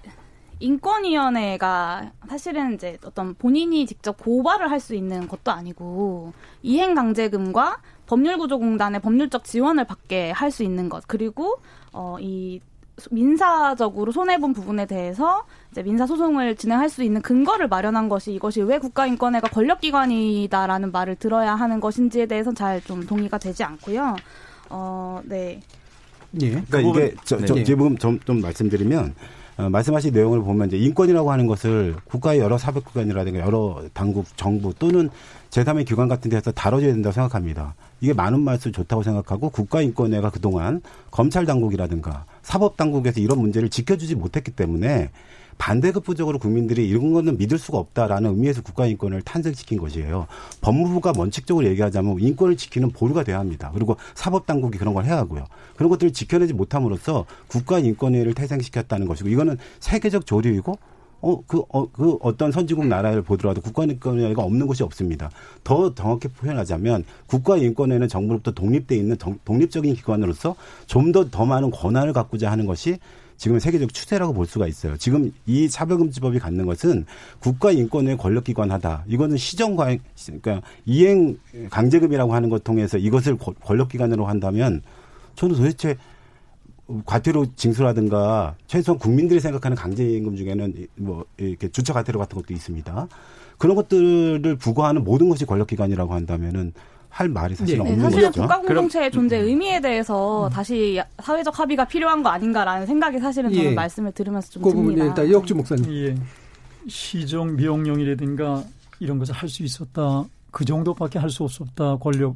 인권위원회가 사실은 이제 어떤 본인이 직접 고발을 할 수 있는 것도 아니고 이행강제금과 법률구조공단의 법률적 지원을 받게 할 수 있는 것 그리고 어 이 민사적으로 손해 본 부분에 대해서 이제 민사 소송을 진행할 수 있는 근거를 마련한 것이 이것이 왜 국가인권회가 권력기관이다라는 말을 들어야 하는 것인지에 대해서는 잘 좀 동의가 되지 않고요. 어, 네. 예. 그러니까 이게 저, 저 네. 지금 좀, 좀 말씀드리면 어, 말씀하신 내용을 보면 이제 인권이라고 하는 것을 국가의 여러 사법기관이라든가 여러 당국, 정부 또는 제3의 기관 같은 데서 다뤄져야 된다고 생각합니다. 이게 많은 말씀 좋다고 생각하고 국가인권회가 그동안 검찰 당국이라든가 사법 당국에서 이런 문제를 지켜주지 못했기 때문에 반대급부적으로 국민들이 이런 거는 믿을 수가 없다라는 의미에서 국가인권을 탄생시킨 것이에요. 법무부가 원칙적으로 얘기하자면 인권을 지키는 보루가 돼야 합니다. 그리고 사법당국이 그런 걸 해야 하고요. 그런 것들을 지켜내지 못함으로써 국가인권회를 태생시켰다는 것이고 이거는 세계적 조류이고 어, 그, 어, 그 어떤 선진국 나라를 보더라도 국가인권위가 없는 곳이 없습니다. 더 정확히 표현하자면 국가인권위는 정부로부터 독립돼 있는 독립적인 기관으로서 좀 더더 더 많은 권한을 갖고자 하는 것이 지금 세계적 추세라고 볼 수가 있어요. 지금 이 차별금지법이 갖는 것은 국가 인권의 권력기관하다. 이거는 시정 과잉 그러니까 이행 강제금이라고 하는 것 통해서 이것을 권력기관으로 한다면 저는 도대체 과태료 징수라든가 최소한 국민들이 생각하는 강제임금 중에는 뭐 이렇게 주차 과태료 같은 것도 있습니다. 그런 것들을 부과하는 모든 것이 권력기관이라고 한다면은 할 말이 사실 네, 없는 사실은 거죠. 국가 공동체의 존재 의미에 대해서 음. 다시 사회적 합의가 필요한 거 아닌가라는 생각이 사실은 저는 예. 말씀을 들으면서 좀 그 듭니다. 일단 이혁주 목사님. 예. 시정 명령이라든가 이런 것을 할 수 있었다. 그 정도밖에 할 수 없었다. 권력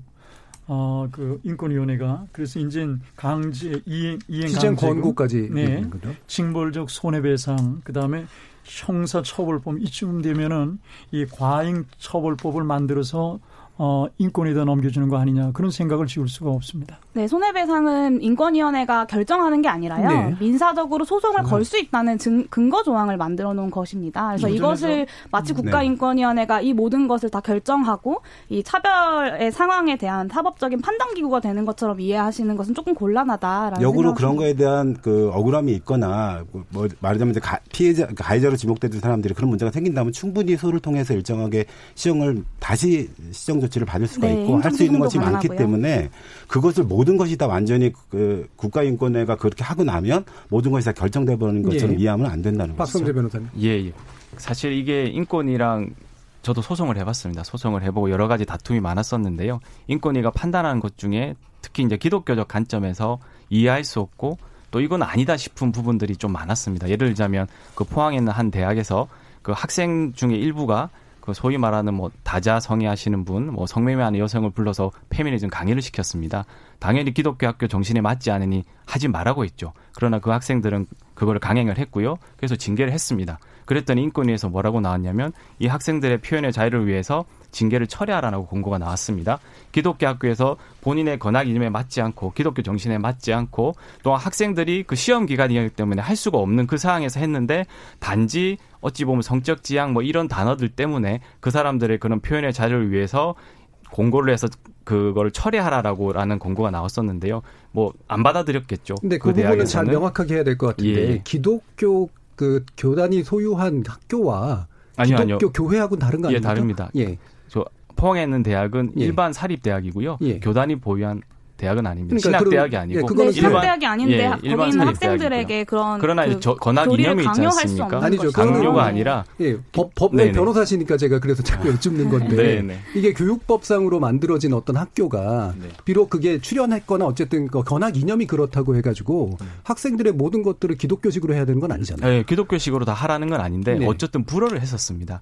어, 그 인권위원회가 그래서 이제 강제 이행 이행 시정 권고까지 네, 징벌적 손해배상 그다음에 형사처벌법 이쯤 되면은 이 과잉 처벌법을 만들어서 어, 인권에다 넘겨주는 거 아니냐 그런 생각을 지울 수가 없습니다. 네, 손해배상은 인권위원회가 결정하는 게 아니라요. 네. 민사적으로 소송을 네. 걸수 있다는 증, 근거 조항을 만들어 놓은 것입니다. 그래서 이것을 마치 네. 국가인권위원회가 이 모든 것을 다 결정하고 이 차별의 상황에 대한 사법적인 판단 기구가 되는 것처럼 이해하시는 것은 조금 곤란하다라는 역으로 그런 거에 대한 그 억울함이 있거나 뭐 말하자면 이제 가, 피해자 가해자로 지목되는 사람들이 그런 문제가 생긴다면 충분히 소를 통해서 일정하게 시정을 다시 시정 조치를 받을 수가 네, 있고 할 수 있는 것이 많기 때문에 그것을 모든 것이 다 완전히 그 국가인권회가 그렇게 하고 나면 모든 것이 다 결정돼 버리는 것처럼 예. 이해하면 안 된다는 거죠. 박성재 변호사님. 예, 예. 사실 이게 인권이랑 저도 소송을 해봤습니다. 소송을 해보고 여러 가지 다툼이 많았었는데요. 인권위가 판단하는 것 중에 특히 이제 기독교적 관점에서 이해할 수 없고 또 이건 아니다 싶은 부분들이 좀 많았습니다. 예를 들자면 그 포항에 있는 한 대학에서 그 학생 중에 일부가 그 소위 말하는 뭐 다자 성애하시는 분, 뭐 성매매하는 여성을 불러서 페미니즘 강의를 시켰습니다. 당연히 기독교 학교 정신에 맞지 않으니 하지 말라고 했죠. 그러나 그 학생들은 그거를 강행을 했고요. 그래서 징계를 했습니다. 그랬더니 인권위에서 뭐라고 나왔냐면 이 학생들의 표현의 자유를 위해서 징계를 철회하라고 공고가 나왔습니다. 기독교 학교에서 본인의 건학 이념에 맞지 않고 기독교 정신에 맞지 않고 또 학생들이 그 시험 기간이기 때문에 할 수가 없는 그 상황에서 했는데 단지 어찌 보면 성적 지향 뭐 이런 단어들 때문에 그 사람들의 그런 표현의 자유를 위해서 공고를 해서 그걸 철회하라라고라는 공고가 나왔었는데요. 뭐 안 받아들였겠죠. 근데 그, 그 부분은 잘 명확하게 해야 될 것 같은데 예. 기독교 그 교단이 소유한 학교와 아니요, 기독교 아니요. 교회하고는 다른 거 예, 아닙니까? 예, 다릅니다. 예. 저 포항에 있는 대학은 예. 일반 사립 대학이고요. 예. 교단이 보유한 대학은 아닙니다. 그러니까 신학 대학이 아니고 네, 신학 대학이 아닌데 예, 거기 있는 학생들에게 그런 그러나 그 저, 권학 이념이 있지 않습니까? 아니죠. 강요가 아니라 예, 법, 법내 변호사시니까 제가 그래서 자꾸 여쭙는 건데 (laughs) 네, 네. 이게 교육법상으로 만들어진 어떤 학교가 네. 비록 그게 출연했거나 어쨌든 그 권학 이념이 그렇다고 해가지고 네. 학생들의 모든 것들을 기독교식으로 해야 되는 건 아니잖아요. 네, 기독교식으로 다 하라는 건 아닌데 네. 어쨌든 불허를 했었습니다.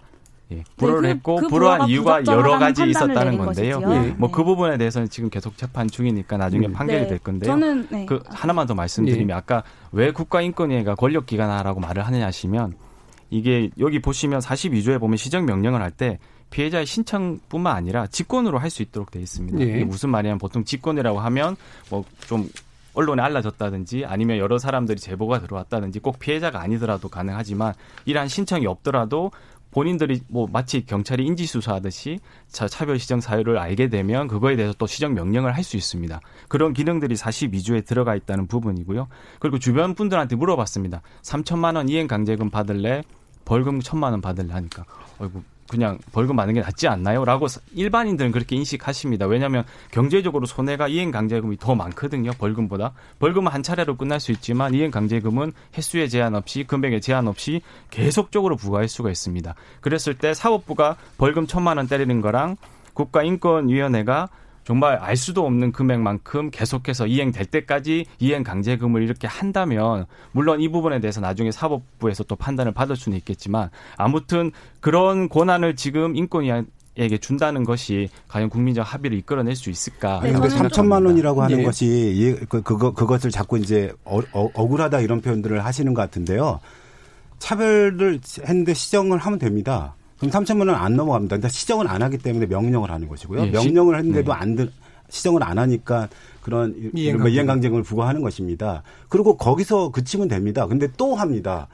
예, 불허를 네, 그, 했고 그 불허한 이유가 여러 가지 있었다는 건데요. 예. 뭐그 네. 부분에 대해서는 지금 계속 재판 중이니까 나중에 음. 판결이 네. 될 건데요. 저는 네. 그 하나만 더 말씀드리면 예. 아까 왜 국가인권위회가 권력기관화라고 말을 하느냐 하시면 이게 여기 보시면 42조에 보면 시정 명령을 할 때 피해자의 신청뿐만 아니라 직권으로 할 수 있도록 돼 있습니다. 예. 이게 무슨 말이냐면 보통 직권이라고 하면 뭐좀 언론에 알려졌다든지 아니면 여러 사람들이 제보가 들어왔다든지 꼭 피해자가 아니더라도 가능하지만 이러한 신청이 없더라도 본인들이 뭐 마치 경찰이 인지 수사하듯이 차별 시정 사유를 알게 되면 그거에 대해서 또 시정 명령을 할 수 있습니다. 그런 기능들이 42조에 들어가 있다는 부분이고요. 그리고 주변 분들한테 물어봤습니다. 3천만 원 이행 강제금 받을래? 벌금 1천만 원 받을래 하니까 어이구 그냥 벌금 받는 게 낫지 않나요? 라고 일반인들은 그렇게 인식하십니다. 왜냐하면 경제적으로 손해가 이행 강제금이 더 많거든요. 벌금보다. 벌금은 한 차례로 끝날 수 있지만 이행 강제금은 횟수에 제한 없이 금액에 제한 없이 계속적으로 부과할 수가 있습니다. 그랬을 때 사법부가 벌금 천만 원 때리는 거랑 국가인권위원회가 정말 알 수도 없는 금액만큼 계속해서 이행될 때까지 이행 강제금을 이렇게 한다면 물론 이 부분에 대해서 나중에 사법부에서 또 판단을 받을 수는 있겠지만 아무튼 그런 권한을 지금 인권위 에게 준다는 것이 과연 국민적 합의를 이끌어낼 수 있을까? 네, 근데 3천만 원이라고 하는 예. 것이 그, 그거 그것을 자꾸 이제 어, 어, 억울하다 이런 표현들을 하시는 것 같은데요. 차별을 했는데 시정을 하면 됩니다. 그럼 3천만 원 안 넘어갑니다. 근데 시정을 안 하기 때문에 명령을 하는 것이고요. 예, 명령을 했는데도 네. 안 들, 시정을 안 하니까 그런 이행강제금을 부과하는 것입니다. 그리고 거기서 그치면 됩니다. 근데 또 합니다.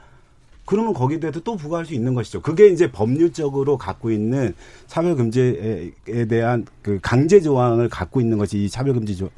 그러면 거기에 대해서 또 부과할 수 있는 것이죠. 그게 이제 법률적으로 갖고 있는 차별금지에 대한 그 강제 조항을 갖고 있는 것이 이 차별금지 조,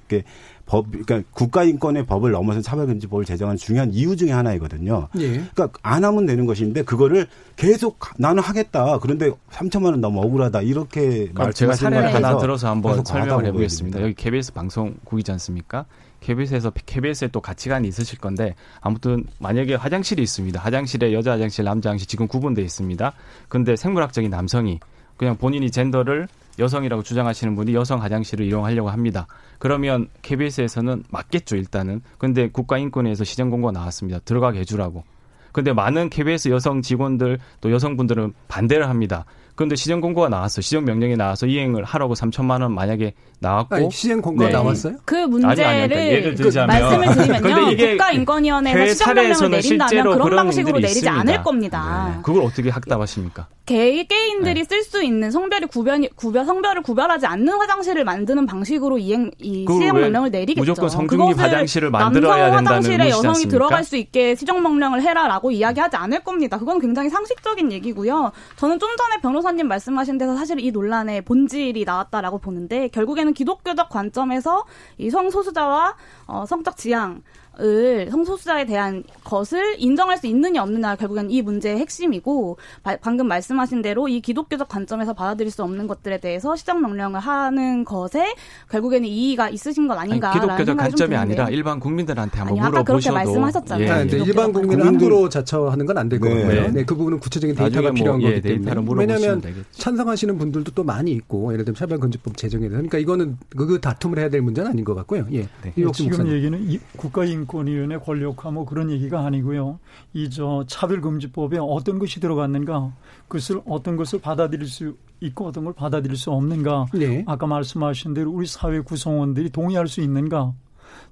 법, 그러니까 국가인권의 법을 넘어선 차별금지법을 제정한 중요한 이유 중에 하나이거든요. 예. 그러니까 안 하면 되는 것인데 그거를 계속 나는 하겠다. 그런데 3천만 원 너무 억울하다. 이렇게 제가 사례를 하나 들어서 한번 설명을 해보겠습니다. 여기 KBS 방송국이지 않습니까? KBS에서 KBS에 또 가치관이 있으실 건데 아무튼 만약에 화장실이 있습니다. 화장실에 여자 화장실, 남자 화장실 지금 구분돼 있습니다. 근데 생물학적인 남성이 그냥 본인이 젠더를 여성이라고 주장하시는 분이 여성 화장실을 이용하려고 합니다. 그러면 KBS에서는 맞겠죠, 일단은. 근데 국가인권위에서 시정 공고가 나왔습니다. 들어가게 해주라고. 근데 많은 KBS 여성 직원들 또 여성분들은 반대를 합니다. 그런데 시정 공고가 나왔어. 시정 명령이 나와서 이행을 하라고 3천만 원 만약에 나왔고 아니, 시정 공고가 네. 나왔어요? 그 문제를 아니, 아니, 그러니까 예를 들자면 그 말씀을 드리면요. 국가인권위원회가 시정 명령을 내린다면 그런 방식으로 내리지 있습니다. 않을 겁니다. 네. 그걸 어떻게 학답하십니까? 개개인들이 네. 쓸수 있는 성별이 구별 구별 성별을 구별하지 않는 화장실을 만드는 방식으로 이행 이 시정 명령을 내리겠죠. 무조건 성중립 화장실을 만들어야 남성 화장실에 여성이 않습니까? 들어갈 수 있게 시정 명령을 해라라고 이야기하지 않을 겁니다. 그건 굉장히 상식적인 얘기고요. 저는 좀 전에 변호사님 말씀하신 데서 사실 이 논란의 본질이 나왔다라고 보는데 결국에는 기독교적 관점에서 이 성소수자와 어, 성적 지향 을 성소수자에 대한 것을 인정할 수 있느냐 없느냐 결국엔 이 문제의 핵심이고 바, 방금 말씀하신 대로 이 기독교적 관점에서 받아들일 수 없는 것들에 대해서 시정 명령을 하는 것에 결국에는 이의가 있으신 것 아닌가 아니, 기독교적 관점이 아니라 일반 국민들한테 한번 아니, 물어보셔도 아까 그렇게 말씀하셨잖아요. 예. 일반 국민을 함부로 자처하는 건 안 될 거고요. 네. 네. 그 부분은 구체적인 데이터가 뭐, 필요한 예, 거기 때문에 왜냐하면. 찬성하시는 분들도 또 많이 있고 예를 들면 차별금지법 제정에 대해서 그러니까 이거는 그, 그 다툼을 해야 될 문제는 아닌 것 같고요. 예. 네. 지금 목사님. 얘기는 국가인 인권위원회 권력화 뭐 그런 얘기가 아니고요. 이 저 차별금지법에 어떤 것이 들어갔는가, 그것을 어떤 것을 받아들일 수 있고 어떤 걸 받아들일 수 없는가. 네. 아까 말씀하신 대로 우리 사회 구성원들이 동의할 수 있는가.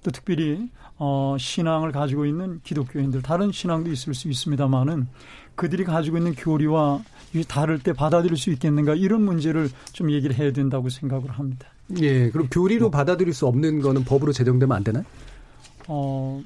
또 특별히 어 신앙을 가지고 있는 기독교인들 다른 신앙도 있을 수 있습니다만은 그들이 가지고 있는 교리와 다를 때 받아들일 수 있겠는가 이런 문제를 좀 얘기를 해야 된다고 생각을 합니다. 예, 그럼 교리로 뭐, 받아들일 수 없는 거는 법으로 제정되면 안 되나요? 어,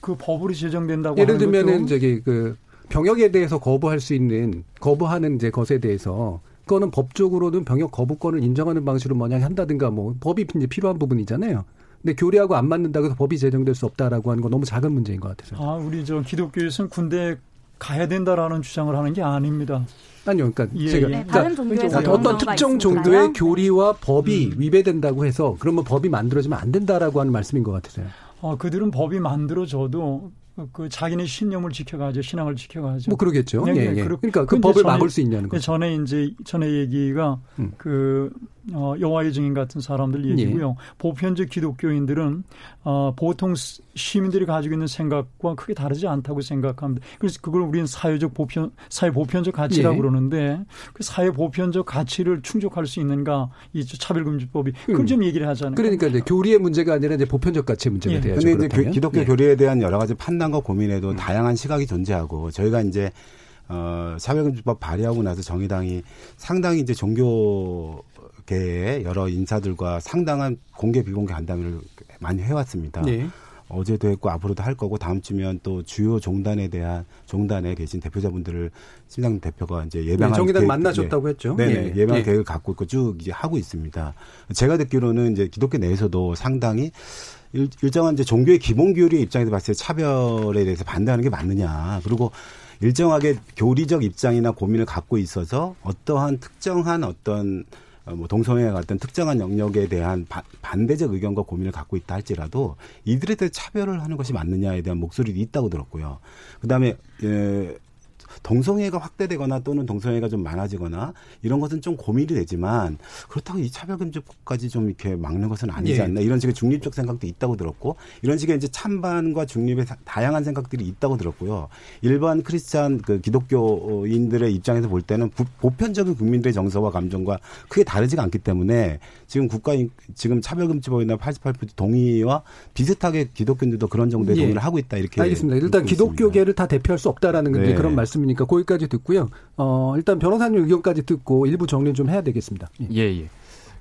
그 법으로 제정된다고 예를 들면은 저기 그 병역에 대해서 거부할 수 있는 거부하는 이제 것에 대해서 그거는 법적으로는 병역 거부권을 인정하는 방식으로 뭐냐 한다든가 뭐 법이 이제 필요한 부분이잖아요. 근데 교리하고 안 맞는다고 해서 법이 제정될 수 없다라고 하는 건 너무 작은 문제인 것 같아서. 아, 우리 저 기독교에서는 군대 가야 된다라는 주장을 하는 게 아닙니다. 아니요, 그러니까 예, 제가 예. 그러니까 어떤 특정 정도의 교리와 법이 음. 위배된다고 해서 그러면 법이 만들어지면 안 된다라고 하는 말씀인 것 같아서요. 어, 그들은 법이 만들어져도 그 자기네 신념을 지켜가죠, 신앙을 지켜가죠. 뭐 그러겠죠. 네, 예, 예. 그러니까 그 법을 전에, 막을 수 있냐는 거죠. 전에 이제 전에 얘기가 음. 그 어, 여호와의 증인 같은 사람들 얘기고요. 예. 보편적 기독교인들은 어, 보통 시민들이 가지고 있는 생각과 크게 다르지 않다고 생각합니다. 그래서 그걸 우리는 사회적 보편 사회 보편적 가치라고 예. 그러는데 그 사회 보편적 가치를 충족할 수 있는가 이 차별금지법이 그걸 음. 좀 얘기를 하잖아요. 그러니까 이제 교리의 문제가 아니라 이제 보편적 가치의 문제가 예. 돼야죠. 그런데 이제 기독교 예. 교리에 대한 여러 가지 판단과 고민에도 음. 다양한 시각이 존재하고 저희가 이제 어, 차별금지법 발의하고 나서 정의당이 상당히 이제 종교 계의 여러 인사들과 상당한 공개 비공개 간담회를 많이 해왔습니다. 네. 어제도 했고 앞으로도 할 거고 다음 주면 또 주요 종단에 대한 종단에 계신 대표자분들을 심상 대표가 이제 예방할 네, 정의당 만나셨다고 예, 했죠. 네, 예, 예방 예. 계획을 갖고 있고 쭉 이제 하고 있습니다. 제가 듣기로는 이제 기독교 내에서도 상당히 일, 일정한 이제 종교의 기본 교리의 입장에서 봤을 때 차별에 대해서 반대하는 게 맞느냐. 그리고 일정하게 교리적 입장이나 고민을 갖고 있어서 어떠한 특정한 어떤 어, 뭐 동성애와 같은 특정한 영역에 대한 바, 반대적 의견과 고민을 갖고 있다 할지라도 이들에 대해 차별을 하는 것이 맞느냐에 대한 목소리도 있다고 들었고요. 그다음에 예, 동성애가 확대되거나 또는 동성애가 좀 많아지거나 이런 것은 좀 고민이 되지만 그렇다고 이 차별금지법까지 좀 이렇게 막는 것은 아니지 예. 않나 이런 식의 중립적 생각도 있다고 들었고 이런 식의 이제 찬반과 중립의 다양한 생각들이 있다고 들었고요. 일반 크리스찬 그 기독교인들의 입장에서 볼 때는 부, 보편적인 국민들의 정서와 감정과 크게 다르지가 않기 때문에 지금 국가 지금 차별금지법이나 88% 동의와 비슷하게 기독교인들도 그런 정도의 예. 동의를 하고 있다 이렇게 알겠습니다. 일단 기독교계를 다 대표할 수 없다라는 네. 그런 말씀이니까. 있으니까 거기까지 듣고요. 어, 일단 변호사님 의견까지 듣고 일부 정리 좀 해야 되겠습니다. 예, 예. 예.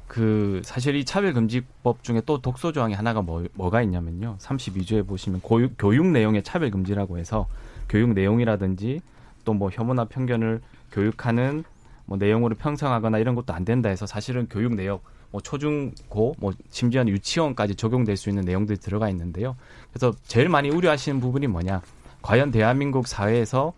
그 사실 이 차별금지법 중에 또 독소 조항이 하나가 뭐, 뭐가 있냐면요. 32조에 보시면 고육, 교육 내용의 차별금지라고 해서 교육 내용이라든지 또 뭐 혐오나 편견을 교육하는 뭐 내용으로 편성하거나 이런 것도 안 된다 해서 사실은 교육 내용 뭐 초중고, 뭐 심지어는 유치원까지 적용될 수 있는 내용들이 들어가 있는데요. 그래서 제일 많이 우려하시는 부분이 뭐냐? 과연 대한민국 사회에서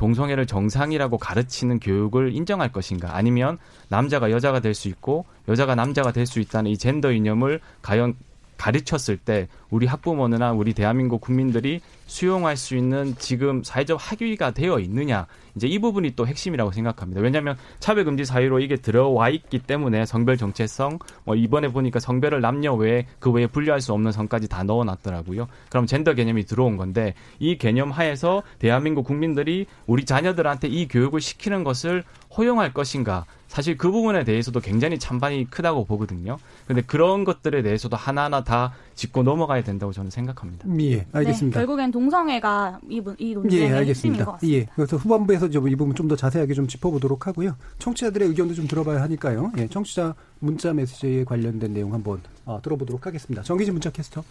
동성애를 정상이라고 가르치는 교육을 인정할 것인가? 아니면 남자가 여자가 될 수 있고 여자가 남자가 될 수 있다는 이 젠더 이념을 과연 가르쳤을 때 우리 학부모나 우리 대한민국 국민들이 수용할 수 있는 지금 사회적 학위가 되어 있느냐 이제 이 부분이 또 핵심이라고 생각합니다. 왜냐하면 차별 금지 사유로 이게 들어와 있기 때문에 성별 정체성 뭐 이번에 보니까 성별을 남녀 외에 그 외에 분류할 수 없는 성까지 다 넣어놨더라고요. 그럼 젠더 개념이 들어온 건데 이 개념 하에서 대한민국 국민들이 우리 자녀들한테 이 교육을 시키는 것을 허용할 것인가 사실 그 부분에 대해서도 굉장히 찬반이 크다고 보거든요. 근데 그런 것들에 대해서도 하나하나 다 짚고 넘어가야 된다고 저는 생각합니다. 예, 알겠습니다. 네, 결국엔 동성애가 이, 이 논쟁의 예, 핵심인 것 같습니다. 예, 그래서 후반부에서 이 부분 좀 더 자세하게 좀 짚어보도록 하고요. 청취자들의 의견도 좀 들어봐야 하니까요. 예, 청취자 문자 메시지에 관련된 내용 한번 어, 들어보도록 하겠습니다. 정기진 문자 캐스터.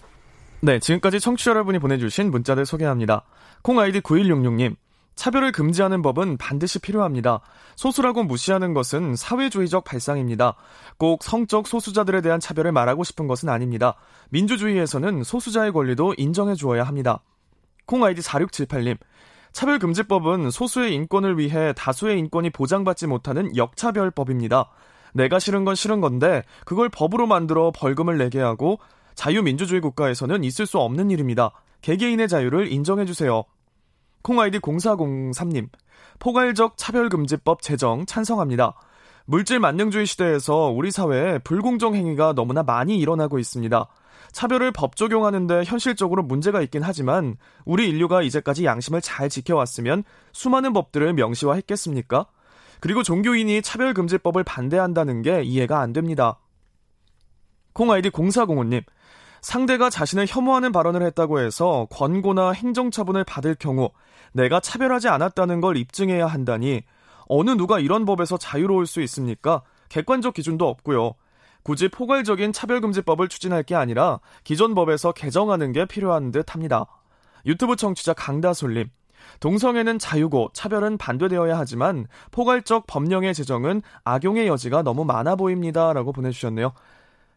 네, 지금까지 청취자 여러분이 보내주신 문자들 소개합니다. 콩 아이디 9166님. 차별을 금지하는 법은 반드시 필요합니다. 소수라고 무시하는 것은 사회주의적 발상입니다. 꼭 성적 소수자들에 대한 차별을 말하고 싶은 것은 아닙니다. 민주주의에서는 소수자의 권리도 인정해 주어야 합니다. 콩 아이디 4678님. 차별금지법은 소수의 인권을 위해 다수의 인권이 보장받지 못하는 역차별법입니다. 내가 싫은 건 싫은 건데 그걸 법으로 만들어 벌금을 내게 하고 자유민주주의 국가에서는 있을 수 없는 일입니다. 개개인의 자유를 인정해 주세요. 콩아이디 0403님, 포괄적 차별금지법 제정 찬성합니다. 물질 만능주의 시대에서 우리 사회에 불공정 행위가 너무나 많이 일어나고 있습니다. 차별을 법 적용하는데 현실적으로 문제가 있긴 하지만 우리 인류가 이제까지 양심을 잘 지켜왔으면 수많은 법들을 명시화했겠습니까? 그리고 종교인이 차별금지법을 반대한다는 게 이해가 안 됩니다. 콩아이디 0405님, 상대가 자신을 혐오하는 발언을 했다고 해서 권고나 행정처분을 받을 경우 내가 차별하지 않았다는 걸 입증해야 한다니 어느 누가 이런 법에서 자유로울 수 있습니까? 객관적 기준도 없고요. 굳이 포괄적인 차별금지법을 추진할 게 아니라 기존 법에서 개정하는 게 필요한 듯 합니다. 유튜브 청취자 강다솔님. 동성애는 자유고 차별은 반대되어야 하지만 포괄적 법령의 제정은 악용의 여지가 너무 많아 보입니다. 라고 보내주셨네요.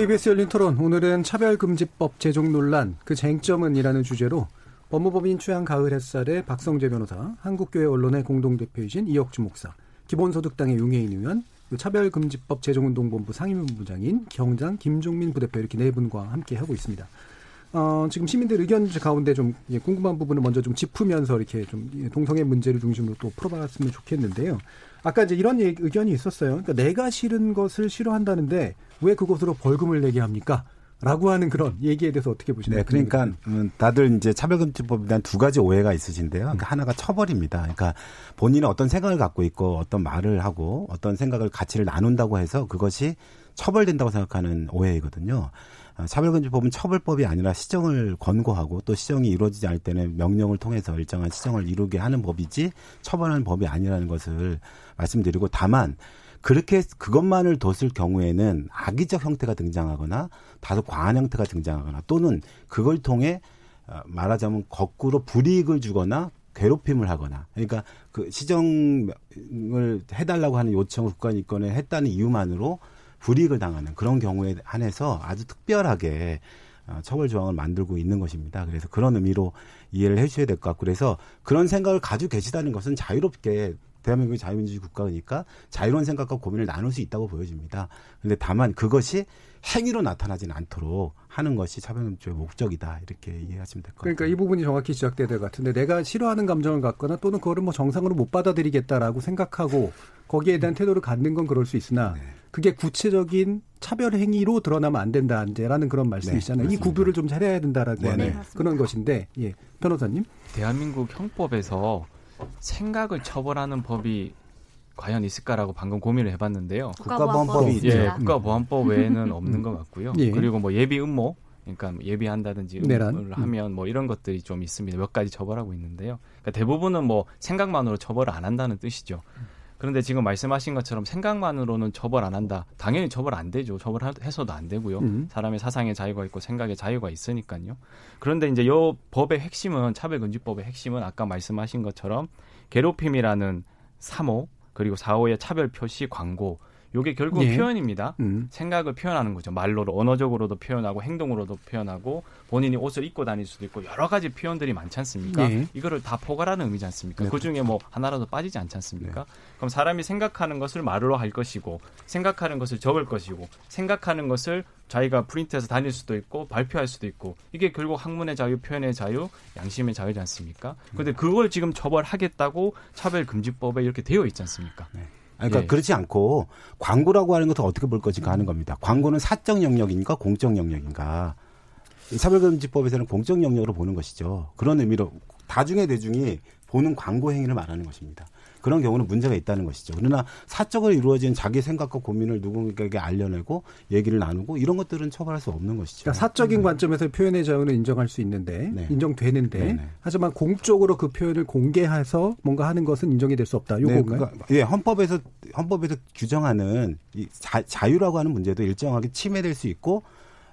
KBS 열린 토론 오늘은 차별금지법 제정 논란 그 쟁점은이라는 주제로 법무법인 취향 가을 햇살의 박성재 변호사, 한국교회 언론의 공동대표이신 이혁주 목사, 기본소득당의 용해인 의원, 차별금지법 제정운동본부 상임본부장인 경장 김종민 부대표 이렇게 네 분과 함께 하고 있습니다. 어, 지금 시민들 의견 가운데 좀 궁금한 부분을 먼저 좀 짚으면서 이렇게 좀 동성애 문제를 중심으로 또 풀어봤으면 좋겠는데요. 아까 이제 이런 의견이 있었어요. 그러니까 내가 싫은 것을 싫어한다는데 왜 그것으로 벌금을 내게 합니까? 라고 하는 그런 얘기에 대해서 어떻게 보시나요? 네, 그러니까 음, 다들 이제 차별금지법에 대한 두 가지 오해가 있으신데요. 그러니까 하나가 처벌입니다. 그러니까 본인은 어떤 생각을 갖고 있고 어떤 말을 하고 어떤 생각을 가치를 나눈다고 해서 그것이 처벌된다고 생각하는 오해이거든요. 어, 차별금지법은 처벌법이 아니라 시정을 권고하고 또 시정이 이루어지지 않을 때는 명령을 통해서 일정한 시정을 이루게 하는 법이지 처벌하는 법이 아니라는 것을 말씀드리고 다만 그렇게 그것만을 뒀을 경우에는 악의적 형태가 등장하거나 다소 과한 형태가 등장하거나 또는 그걸 통해 어, 말하자면 거꾸로 불이익을 주거나 괴롭힘을 하거나 그러니까 그 시정을 해달라고 하는 요청을 국가인권에 했다는 이유만으로 불이익을 당하는 그런 경우에 한해서 아주 특별하게 어, 처벌 조항을 만들고 있는 것입니다. 그래서 그런 의미로 이해를 해주셔야 될 것 같고 그래서 그런 생각을 가지고 계시다는 것은 자유롭게 대한민국이 자유민주주의 국가니까 자유로운 생각과 고민을 나눌 수 있다고 보여집니다. 그런데 다만 그것이 행위로 나타나지는 않도록 하는 것이 차별금지의 목적이다 이렇게 이해하시면 될 것 같아요. 그러니까 이 부분이 정확히 지적돼야 될 것 같은데 내가 싫어하는 감정을 갖거나 또는 그거를 뭐 정상으로 못 받아들이겠다라고 생각하고 거기에 대한 태도를 갖는 건 그럴 수 있으나 네. 그게 구체적인 차별 행위로 드러나면 안 된다 이제라는 그런 말씀이시잖아요. 네, 이 구별을 좀 잘해야 된다라고 네, 하는 네. 그런 것인데 예 변호사님 대한민국 형법에서 생각을 처벌하는 법이 과연 있을까라고 방금 고민을 해봤는데요. 국가보안법이 예, 국가보안법 외에는 없는 것 같고요. 예. 그리고 뭐 예비 음모, 그러니까 뭐 예비한다든지 음모를 하면 뭐 이런 것들이 좀 있습니다. 몇 가지 처벌하고 있는데요. 그러니까 대부분은 뭐 생각만으로 처벌을 안 한다는 뜻이죠. 그런데 지금 말씀하신 것처럼 생각만으로는 처벌 안 한다. 당연히 처벌 안 되죠. 처벌해서도 안 되고요. 음. 사람의 사상의 자유가 있고 생각의 자유가 있으니까요. 그런데 이제 요 법의 핵심은 차별금지법의 핵심은 아까 말씀하신 것처럼 괴롭힘이라는 3호 그리고 4호의 차별 표시 광고 요게 결국 예. 표현입니다. 음. 생각을 표현하는 거죠. 말로도 언어적으로도 표현하고 행동으로도 표현하고 본인이 옷을 입고 다닐 수도 있고 여러 가지 표현들이 많지 않습니까? 예. 이거를 다 포괄하는 의미지 않습니까? 네. 그 중에 뭐 하나라도 빠지지 않지 않습니까? 네. 그럼 사람이 생각하는 것을 말로 할 것이고 생각하는 것을 적을 것이고 생각하는 것을 자기가 프린트해서 다닐 수도 있고 발표할 수도 있고 이게 결국 학문의 자유, 표현의 자유, 양심의 자유지 않습니까? 그런데 그걸 지금 처벌하겠다고 차별금지법에 이렇게 되어 있지 않습니까? 네. 그러니까 예. 그렇지 않고 광고라고 하는 것을 어떻게 볼 것인가 하는 겁니다. 광고는 사적 영역인가 공적 영역인가. 차별금지법에서는 공적 영역으로 보는 것이죠. 그런 의미로 다중의 대중이 보는 광고 행위를 말하는 것입니다. 그런 경우는 문제가 있다는 것이죠. 그러나 사적으로 이루어진 자기 생각과 고민을 누군가에게 알려내고 얘기를 나누고 이런 것들은 처벌할 수 없는 것이죠. 그러니까 사적인 네. 관점에서 표현의 자유는 인정할 수 있는데 네. 인정되는데 네네. 네. 하지만 공적으로 그 표현을 공개해서 뭔가 하는 것은 인정이 될 수 없다. 요건가요? 네, 그러니까, 예, 헌법에서 헌법에서 규정하는 이 자, 자유라고 하는 문제도 일정하게 침해될 수 있고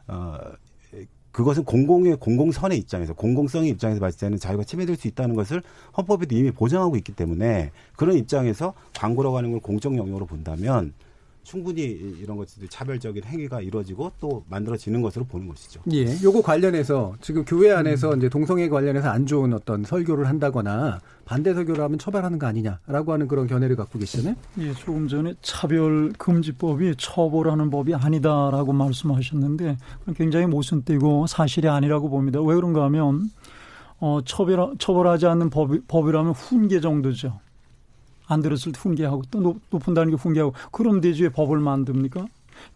어 그것은 공공의 공공선의 입장에서 공공성의 입장에서 봤을 때는 자유가 침해될 수 있다는 것을 헌법에도 이미 보장하고 있기 때문에 그런 입장에서 광고라고 하는 걸 공적 영역으로 본다면 충분히 이런 것들이 차별적인 행위가 이루어지고 또 만들어지는 것으로 보는 것이죠. 예. 요거 관련해서 지금 교회 안에서 음. 이제 동성애 관련해서 안 좋은 어떤 설교를 한다거나 반대 설교를 하면 처벌하는 거 아니냐라고 하는 그런 견해를 갖고 계시잖아요. 예, 조금 전에 차별 금지법이 처벌하는 법이 아니다라고 말씀하셨는데 굉장히 모순되고 사실이 아니라고 봅니다. 왜 그런가 하면 어, 처벌, 처벌하지 않는 법, 법이라면 훈계 정도죠. 안 들었을 때 훈계하고 또 높, 높은 단계 훈계하고 그럼 되지 왜 법을 만듭니까?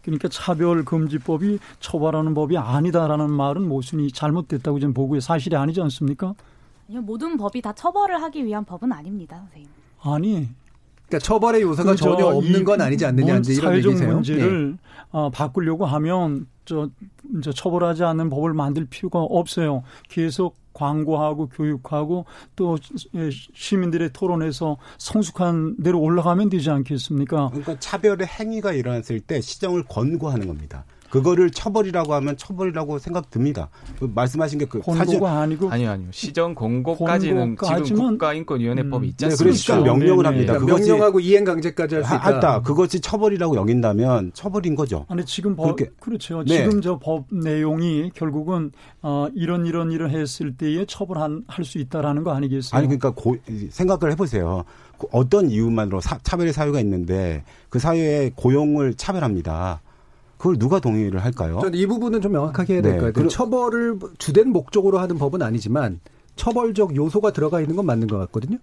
그러니까 차별금지법이 처벌하는 법이 아니다라는 말은 모순이 잘못됐다고 저는 보고요. 사실이 아니지 않습니까? 아니요, 모든 법이 다 처벌을 하기 위한 법은 아닙니다, 선생님. 아니. 그러니까 처벌의 요소가 전혀 없는 건 아니지 않느냐 이제 이런 사회적 얘기세요? 문제를 네. 어, 바꾸려고 하면 저, 저 처벌하지 않는 법을 만들 필요가 없어요. 계속 광고하고 교육하고 또 시민들의 토론에서 성숙한 대로 올라가면 되지 않겠습니까? 그러니까 차별의 행위가 일어났을 때 시정을 권고하는 겁니다. 그거를 처벌이라고 하면 처벌이라고 생각 듭니다. 그 말씀하신 게그 권고가 아니고 아니요 아니요 시정 권고까지는 지금 국가인권위원회법이 있지 않습니까? 네, 그래서 시정 명령을 합니다. 네, 명령하고 이행 강제까지 할 수 있다. 했다. 그것이 처벌이라고 여긴다면 처벌인 거죠. 아니 지금 법 그렇게. 그렇죠. 네. 지금 저 법 내용이 결국은 어, 이런 이런 일을 했을 때에 처벌할 수 있다라는 거 아니겠어요? 아니 그러니까 고, 생각을 해보세요. 어떤 이유만으로 사, 차별의 사유가 있는데 그 사유에 고용을 차별합니다. 그걸 누가 동의를 할까요? 저는 이 부분은 좀 명확하게 해야 될것 네. 같아요. 처벌을 주된 목적으로 하는 법은 아니지만 처벌적 요소가 들어가 있는 건 맞는 것 같거든요.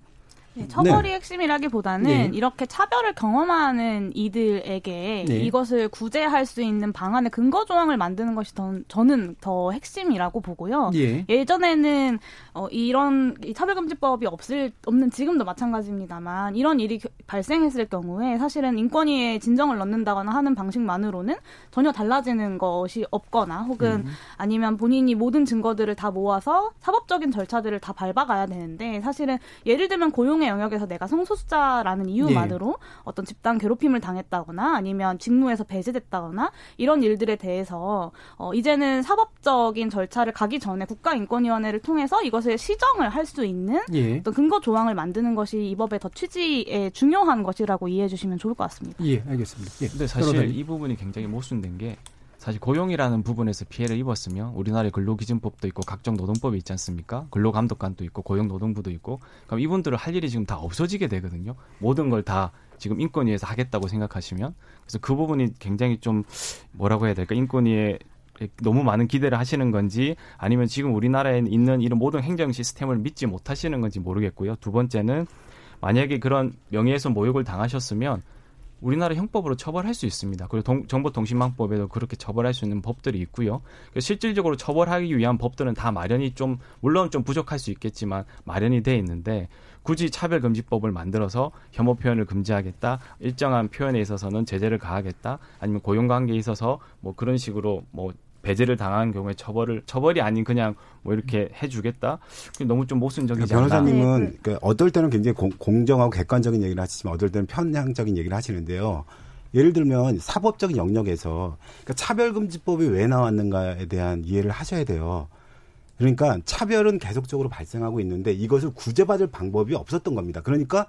네, 처벌이 네. 핵심이라기보다는 네. 이렇게 차별을 경험하는 이들에게 네. 이것을 구제할 수 있는 방안의 근거 조항을 만드는 것이 더, 저는 더 핵심이라고 보고요. 예. 전에는 어, 이런 차별금지법이 없을 없는 지금도 마찬가지입니다만 이런 일이 발생했을 경우에 사실은 인권위에 진정을 넣는다거나 하는 방식만으로는 전혀 달라지는 것이 없거나 혹은 음. 아니면 본인이 모든 증거들을 다 모아서 사법적인 절차들을 다 밟아가야 되는데 사실은 예를 들면 고용의 영역에서 내가 성소수자라는 이유만으로 예. 어떤 집단 괴롭힘을 당했다거나 아니면 직무에서 배제됐다거나 이런 일들에 대해서 어, 이제는 사법적인 절차를 가기 전에 국가인권위원회를 통해서 이것을 시정을 할 수 있는 예. 어떤 근거 조항을 만드는 것이 이 법의 더 취지에 중요한 것이라고 이해해 주시면 좋을 것 같습니다. 예, 알겠습니다. 예. 근데 사실 이 부분이 굉장히 모순된 게 사실 고용이라는 부분에서 피해를 입었으면 우리나라에 근로기준법도 있고 각종 노동법이 있지 않습니까? 근로감독관도 있고 고용노동부도 있고 그럼 이분들을 할 일이 지금 다 없어지게 되거든요. 모든 걸 다 지금 인권위에서 하겠다고 생각하시면 그래서 그 부분이 굉장히 좀 뭐라고 해야 될까 인권위에 너무 많은 기대를 하시는 건지 아니면 지금 우리나라에 있는 이런 모든 행정 시스템을 믿지 못하시는 건지 모르겠고요. 두 번째는 만약에 그런 명예훼손 모욕을 당하셨으면 우리나라 형법으로 처벌할 수 있습니다. 그리고 동, 정보통신망법에도 그렇게 처벌할 수 있는 법들이 있고요. 실질적으로 처벌하기 위한 법들은 다 마련이 좀 물론 좀 부족할 수 있겠지만 마련이 돼 있는데 굳이 차별금지법을 만들어서 혐오 표현을 금지하겠다, 일정한 표현에 있어서는 제재를 가하겠다, 아니면 고용관계에 있어서 뭐 그런 식으로 뭐 배제를 당한 경우에 처벌을 처벌이 아닌 그냥 뭐 이렇게 해주겠다. 너무 좀 모순적이지 않나. 변호사님은 네. 그 어떨 때는 굉장히 공, 정하고 객관적인 얘기를 하시지만 어떨 때는 편향적인 얘기를 하시는데요. 예를 들면 사법적인 영역에서 그러니까 차별금지법이 왜 나왔는가에 대한 이해를 하셔야 돼요. 그러니까 차별은 계속적으로 발생하고 있는데 이것을 구제받을 방법이 없었던 겁니다. 그러니까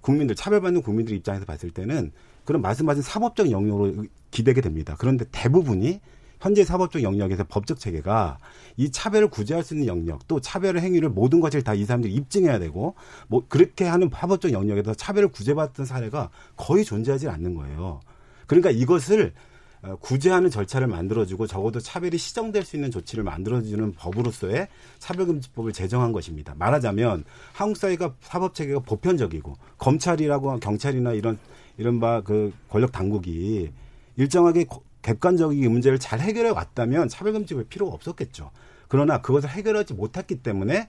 국민들 차별받는 국민들 입장에서 봤을 때는 그런 말씀하신 사법적 영역으로 기대게 됩니다. 그런데 대부분이 현재 사법적 영역에서 법적 체계가 이 차별을 구제할 수 있는 영역 또 차별의 행위를 모든 것을 다 이 사람들이 입증해야 되고 뭐 그렇게 하는 사법적 영역에서 차별을 구제받던 사례가 거의 존재하지 않는 거예요. 그러니까 이것을 어, 구제하는 절차를 만들어주고 적어도 차별이 시정될 수 있는 조치를 만들어주는 법으로서의 차별금지법을 제정한 것입니다. 말하자면 한국 사회가 사법 체계가 보편적이고 검찰이라고 경찰이나 이런 이런 바그 권력 당국이 일정하게 객관적인 문제를 잘 해결해 왔다면 차별금지법이 필요가 없었겠죠. 그러나 그것을 해결하지 못했기 때문에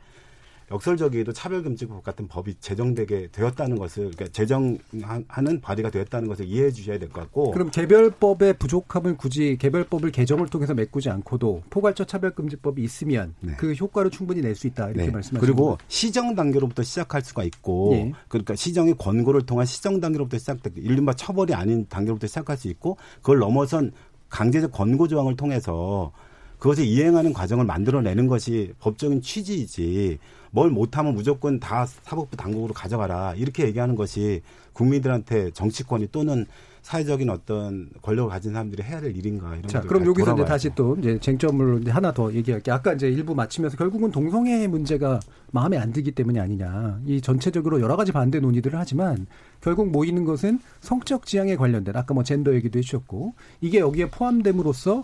역설적이게도 차별금지법 같은 법이 제정되게 되었다는 것을 그러니까 제정하는 발의가 되었다는 것을 이해해 주셔야 될 것 같고 그럼 개별법의 부족함을 굳이 개별법을 개정을 통해서 메꾸지 않고도 포괄적 차별금지법이 있으면 네. 그 효과를 충분히 낼 수 있다 이렇게 네. 말씀하시는 그리고 시정 단계로부터 시작할 수가 있고 네. 그러니까 시정의 권고를 통한 시정 단계로부터 시작되고 이른바 처벌이 아닌 단계로부터 시작할 수 있고 그걸 넘어선 강제적 권고 조항을 통해서 그것을 이행하는 과정을 만들어내는 것이 법적인 취지이지 뭘 못하면 무조건 다 사법부 당국으로 가져가라 이렇게 얘기하는 것이 국민들한테 정치권이 또는 사회적인 어떤 권력을 가진 사람들이 해야 될 일인가 이런 자, 그럼 여기서 이제 다시 또 이제 쟁점을 이제 하나 더 얘기할게요. 아까 이제 일부 마치면서 결국은 동성애 문제가 마음에 안 들기 때문이 아니냐. 이 전체적으로 여러 가지 반대 논의들을 하지만 결국 모이는 것은 성적 지향에 관련된 아까 뭐 젠더 얘기도 해주셨고 이게 여기에 포함됨으로써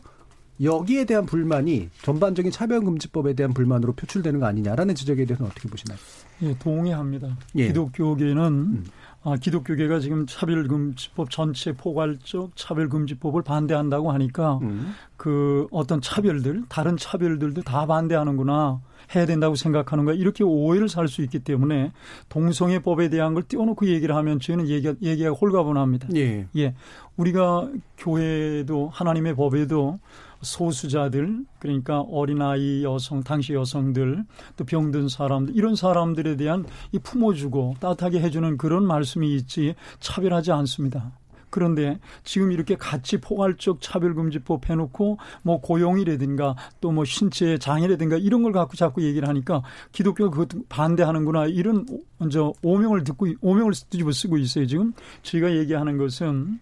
여기에 대한 불만이 전반적인 차별금지법에 대한 불만으로 표출되는 거 아니냐라는 지적에 대해서는 어떻게 보시나요? 예, 동의합니다. 예. 기독교계는 음. 아, 기독교계가 지금 차별금지법 전체 포괄적 차별금지법을 반대한다고 하니까 음. 그 어떤 차별들, 다른 차별들도 다 반대하는구나. 해야 된다고 생각하는 거야. 이렇게 오해를 살 수 있기 때문에 동성애 법에 대한 걸 띄워놓고 얘기를 하면 저희는 얘기가, 얘기가 홀가분합니다. 예. 예. 우리가 교회도 하나님의 법에도 소수자들 그러니까 어린아이 여성 당시 여성들 또 병든 사람들 이런 사람들에 대한 이 품어주고 따뜻하게 해주는 그런 말씀이 있지 차별하지 않습니다. 그런데 지금 이렇게 같이 포괄적 차별금지법 해놓고 뭐 고용이라든가 또 뭐 신체 장애라든가 이런 걸 갖고 자꾸 얘기를 하니까 기독교가 그것 반대하는구나 이런 먼저 오명을 듣고 오명을 뒤집어 쓰고 있어요 지금 저희가 얘기하는 것은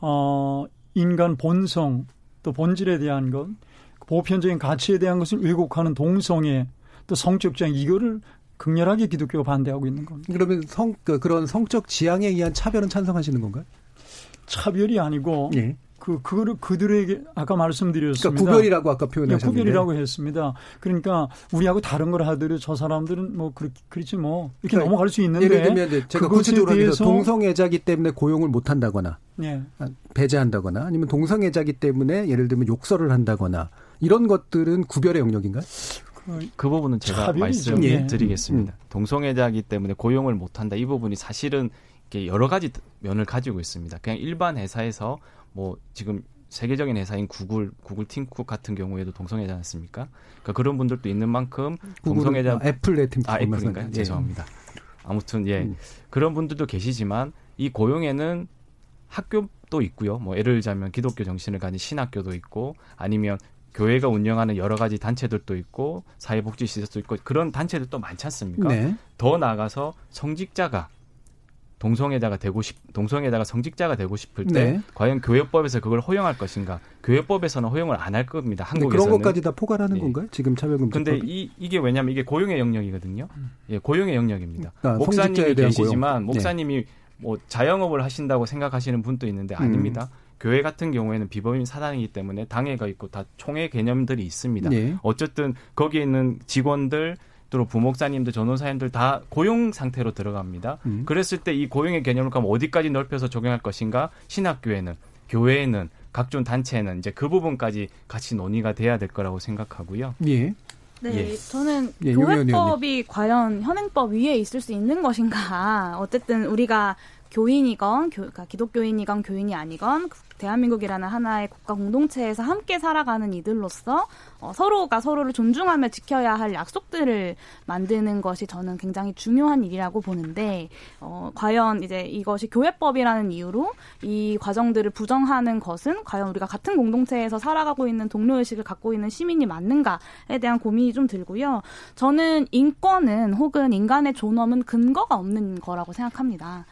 어 인간 본성 또 본질에 대한 것, 보편적인 가치에 대한 것을 왜곡하는 동성애, 또 성적 지향 이거를 극렬하게 기독교가 반대하고 있는 겁니다. 그러면 성 그, 그런 성적 지향에 의한 차별은 찬성하시는 건가요? 차별이 아니고 예. 그 그거를 그들에게 아까 말씀드렸습니다. 그러니까 구별이라고 아까 표현하셨는데 네, 구별이라고 했습니다. 그러니까 우리하고 다른 걸 하더라도 저 사람들은 뭐 그렇, 그렇지 뭐 이렇게 그러니까 넘어갈 수 있는데 예를 들면 제가 구체적으로 대해서 동성애자기 때문에 고용을 못 한다거나 네. 배제한다거나 아니면 동성애자기 때문에 예를 들면 욕설을 한다거나 이런 것들은 구별의 영역인가요? 그, 그 부분은 제가 말씀드리겠습니다. 예. 음. 동성애자기 때문에 고용을 못 한다 이 부분이 사실은 여러 가지 면을 가지고 있습니다. 그냥 일반 회사에서 뭐 지금 세계적인 회사인 구글, 구글 팀쿡 같은 경우에도 동성애자 않습니까? 그러니까 그런 분들도 있는 만큼 동성애자 아, 애플의 팀쿡 아 애플인가요? 예. 죄송합니다. 아무튼 예 음. 그런 분들도 계시지만 이 고용에는 학교도 있고요. 뭐 예를 들자면 기독교 정신을 가진 신학교도 있고 아니면 교회가 운영하는 여러 가지 단체들도 있고 사회복지 시설도 있고 그런 단체들도 많지 않습니까? 네. 더 나아가서 성직자가 동성애자가 되고 싶 동성애자가 성직자가 되고 싶을 때 네. 과연 교회법에서 그걸 허용할 것인가? 교회법에서는 허용을 안 할 겁니다. 한국에서는 그런 것까지 다 포괄하는 네. 건가요? 지금 차별금지법. 근데 이 이게 왜냐면 이게 고용의 영역이거든요. 예, 고용의 영역입니다. 아, 목사님이 계시지만 고용. 목사님이 네. 뭐 자영업을 하신다고 생각하시는 분도 있는데 아닙니다. 음. 교회 같은 경우에는 비범인 사단이기 때문에 당회가 있고 다 총회 개념들이 있습니다. 네. 어쨌든 거기에 있는 직원들 또 부목사님들, 전호사님들 다 고용 상태로 들어갑니다. 음. 그랬을 때 이 고용의 개념을 그럼 어디까지 넓혀서 적용할 것인가? 신학교에는, 교회에는, 각종 단체에는 이제 그 부분까지 같이 논의가 돼야 될 거라고 생각하고요. 예. 네, 예. 저는 예, 교회법이 과연 현행법 위에 있을 수 있는 것인가. (laughs) 어쨌든 우리가 교인이건 교, 그러니까 기독교인이건 교인이 아니건 대한민국이라는 하나의 국가 공동체에서 함께 살아가는 이들로서 어, 서로가 서로를 존중하며 지켜야 할 약속들을 만드는 것이 저는 굉장히 중요한 일이라고 보는데 어, 과연 이제 이것이 교회법이라는 이유로 이 과정들을 부정하는 것은 과연 우리가 같은 공동체에서 살아가고 있는 동료 의식을 갖고 있는 시민이 맞는가에 대한 고민이 좀 들고요. 저는 인권은 혹은 인간의 존엄은 근거가 없는 거라고 생각합니다.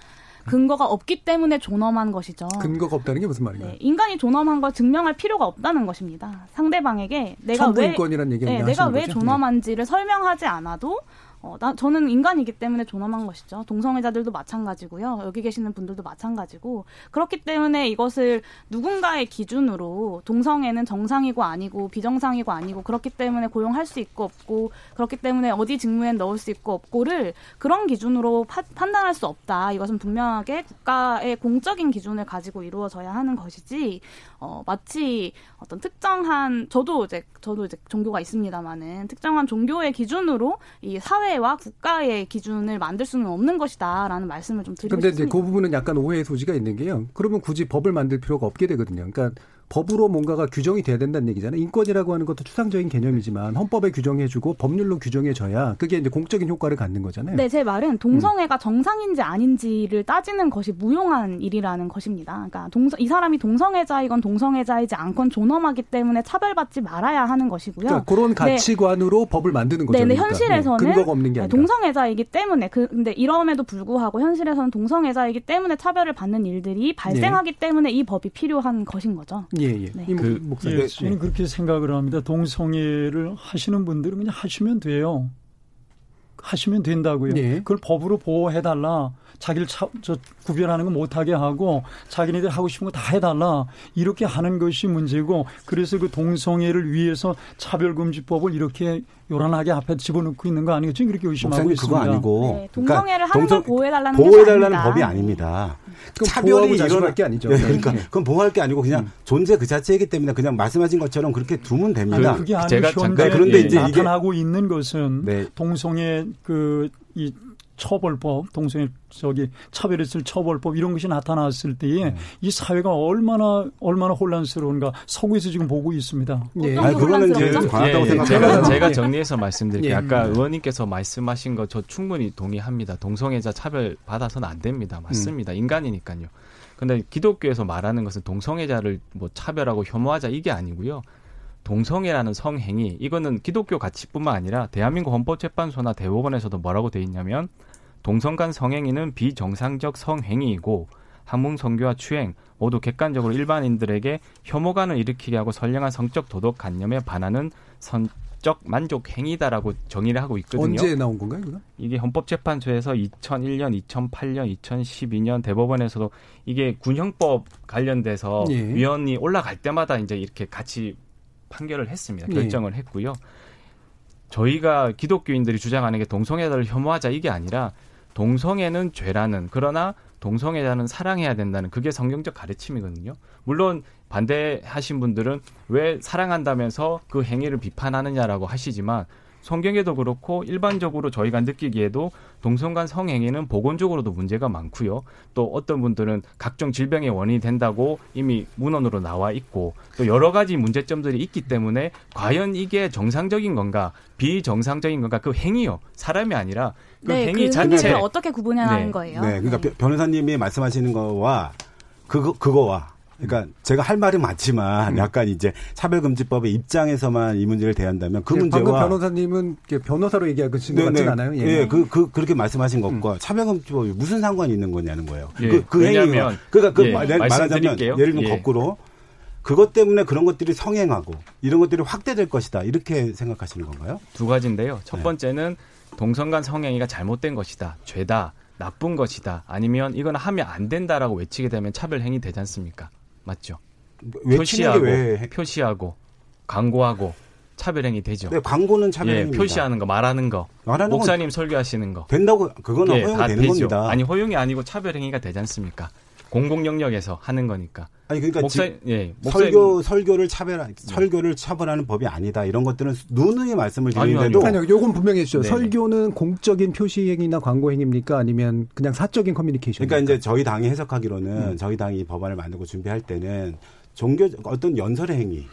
근거가 없기 때문에 존엄한 것이죠. 근거가 없다는 게 무슨 말인가요? 네, 인간이 존엄한 걸 증명할 필요가 없다는 것입니다. 상대방에게 내가 왜 네, 내가 왜? 존엄한지를 네. 설명하지 않아도 어, 나, 저는 인간이기 때문에 존엄한 것이죠. 동성애자들도 마찬가지고요. 여기 계시는 분들도 마찬가지고. 그렇기 때문에 이것을 누군가의 기준으로 동성애는 정상이고 아니고 비정상이고 아니고 그렇기 때문에 고용할 수 있고 없고 그렇기 때문에 어디 직무에 넣을 수 있고 없고를 그런 기준으로 파, 판단할 수 없다. 이것은 분명하게 국가의 공적인 기준을 가지고 이루어져야 하는 것이지 어, 마치 어떤 특정한 저도 이제 저도 이제 종교가 있습니다만은 특정한 종교의 기준으로 이 사회 와 국가의 기준을 만들 수는 없는 것이다라는 말씀을 좀 드리고 싶습니다. 근데 그 부분은 약간 오해의 소지가 있는 게요. 그러면 굳이 법을 만들 필요가 없게 되거든요. 그러니까 법으로 뭔가가 규정이 돼야 된다는 얘기잖아요. 인권이라고 하는 것도 추상적인 개념이지만 헌법에 규정해주고 법률로 규정해줘야 그게 이제 공적인 효과를 갖는 거잖아요. 네, 제 말은 동성애가 음. 정상인지 아닌지를 따지는 것이 무용한 일이라는 것입니다. 그러니까 동성, 이 사람이 동성애자이건 동성애자이지 않건 존엄하기 때문에 차별받지 말아야 하는 것이고요. 그러니까 그런 네. 가치관으로 네. 법을 만드는 거죠. 네, 네 현실에서는 네, 근거가 없는 게 아니라. 동성애자이기 때문에 그 근데 이럼에도 불구하고 현실에서는 동성애자이기 때문에 차별을 받는 일들이 발생하기 네. 때문에 이 법이 필요한 것인 거죠. 예, 예. 네. 그, 목사님. 예, 저는 그렇게 생각을 합니다. 동성애를 하시는 분들은 그냥 하시면 돼요. 하시면 된다고요. 네. 그걸 법으로 보호해달라. 자기를 차, 저 구별하는 거 못하게 하고 자기네들 하고 싶은 거 다 해달라 이렇게 하는 것이 문제고 그래서 그 동성애를 위해서 차별금지법을 이렇게 요란하게 앞에 집어넣고 있는 거 아니겠죠? 그렇게 의심하고 있습니다. 그거 아니고 네, 동성애를 그러니까 하는 걸 보호해달라는 보호해달라는 법이 아닙니다. 차별이 일어날 게 아니죠. 네, 그러니까 그건 보호할 게 아니고 그냥 음. 존재 그 자체이기 때문에 그냥 말씀하신 것처럼 그렇게 두면 됩니다. 그게 아니고 제가 잠깐 그런데 이제 나타나고 있는 것은 네. 동성애 그이 처벌법, 동성애 저기 차별했을 처벌법 이런 것이 나타났을 때에 네. 이 사회가 얼마나 얼마나 혼란스러운가 서구에서 지금 보고 있습니다. 예. 아니, 그거는 이제 과하다고 예, 제가 제가 정리해서 말씀드릴게요. 예. 아까 의원님께서 말씀하신 거 저 충분히 동의합니다. 동성애자 차별 받아서는 안 됩니다. 맞습니다. 음. 인간이니까요. 근데 기독교에서 말하는 것은 동성애자를 뭐 차별하고 혐오하자 이게 아니고요. 동성애라는 성행위 이거는 기독교 가치뿐만 아니라 대한민국 헌법재판소나 대법원에서도 뭐라고 돼 있냐면 동성 간 성행위는 비정상적 성행위이고 항문 성교와 추행 모두 객관적으로 일반인들에게 혐오감을 일으키게 하고 선량한 성적 도덕 관념에 반하는 선적 만족 행위다라고 정의를 하고 있거든요. 언제 나온 건가요, 이거? 이게 헌법재판소에서 2001년, 2008년, 2012년 대법원에서도 이게 군형법 관련돼서 예. 위원이 올라갈 때마다 이제 이렇게 같이 판결을 했습니다. 예. 결정을 예. 했고요. 저희가 기독교인들이 주장하는 게 동성애자를 혐오하자 이게 아니라 동성애는 죄라는 그러나 동성애자는 사랑해야 된다는 그게 성경적 가르침이거든요. 물론 반대하신 분들은 왜 사랑한다면서 그 행위를 비판하느냐라고 하시지만 성경에도 그렇고 일반적으로 저희가 느끼기에도 동성간 성행위는 보건적으로도 문제가 많고요. 또 어떤 분들은 각종 질병의 원인이 된다고 이미 문헌으로 나와 있고 또 여러 가지 문제점들이 있기 때문에 과연 이게 정상적인 건가 비정상적인 건가 그 행위요 사람이 아니라 그 네, 행위 그 자체를 어떻게 구분하는 네. 거예요? 네, 그러니까 네. 변호사님이 말씀하시는 거와 그거 그거와 그러니까 제가 할 말은 맞지만 음. 약간 이제 차별금지법의 입장에서만 이 문제를 대한다면 그 네, 문제와 방금 변호사님은 변호사로 얘기하신 것 같진 않아요. 예, 예 그, 그 그렇게 말씀하신 것과 음. 차별금지법이 무슨 상관이 있는 거냐는 거예요. 예, 그, 그 행위가 그러니까 그 예, 말하자면 예를 들면 예. 거꾸로 그것 때문에 그런 것들이 성행하고 이런 것들이 확대될 것이다 이렇게 생각하시는 건가요? 두 가지인데요. 첫 네. 번째는 동성간 성행위가 잘못된 것이다, 죄다, 나쁜 것이다, 아니면 이건 하면 안 된다라고 외치게 되면 차별 행위 되지 않습니까? 맞죠? 표시하고 왜... 표시하고 광고하고 차별행위 되죠. 네, 광고는 차별행위. 예, 표시하는 거, 말하는 거, 말하는 목사님 설교하시는 거 된다고 그거는 예, 허용이 되는 되죠. 겁니다. 아니 허용이 아니고 차별행위가 되지 않습니까? 공공 영역에서 하는 거니까. 아니 그러니까 목사, 예, 설교 설교를 차별 네. 설교를 차별하는 법이 아니다 이런 것들은 누누이 말씀을 드리는데도 아니요, 요건 분명히 해주죠. 네. 설교는 공적인 표시 행위나 광고 행위입니까 아니면 그냥 사적인 커뮤니케이션? 그러니까 이제 저희 당이 해석하기로는 음. 저희 당이 법안을 만들고 준비할 때는 종교 어떤 연설의 행위.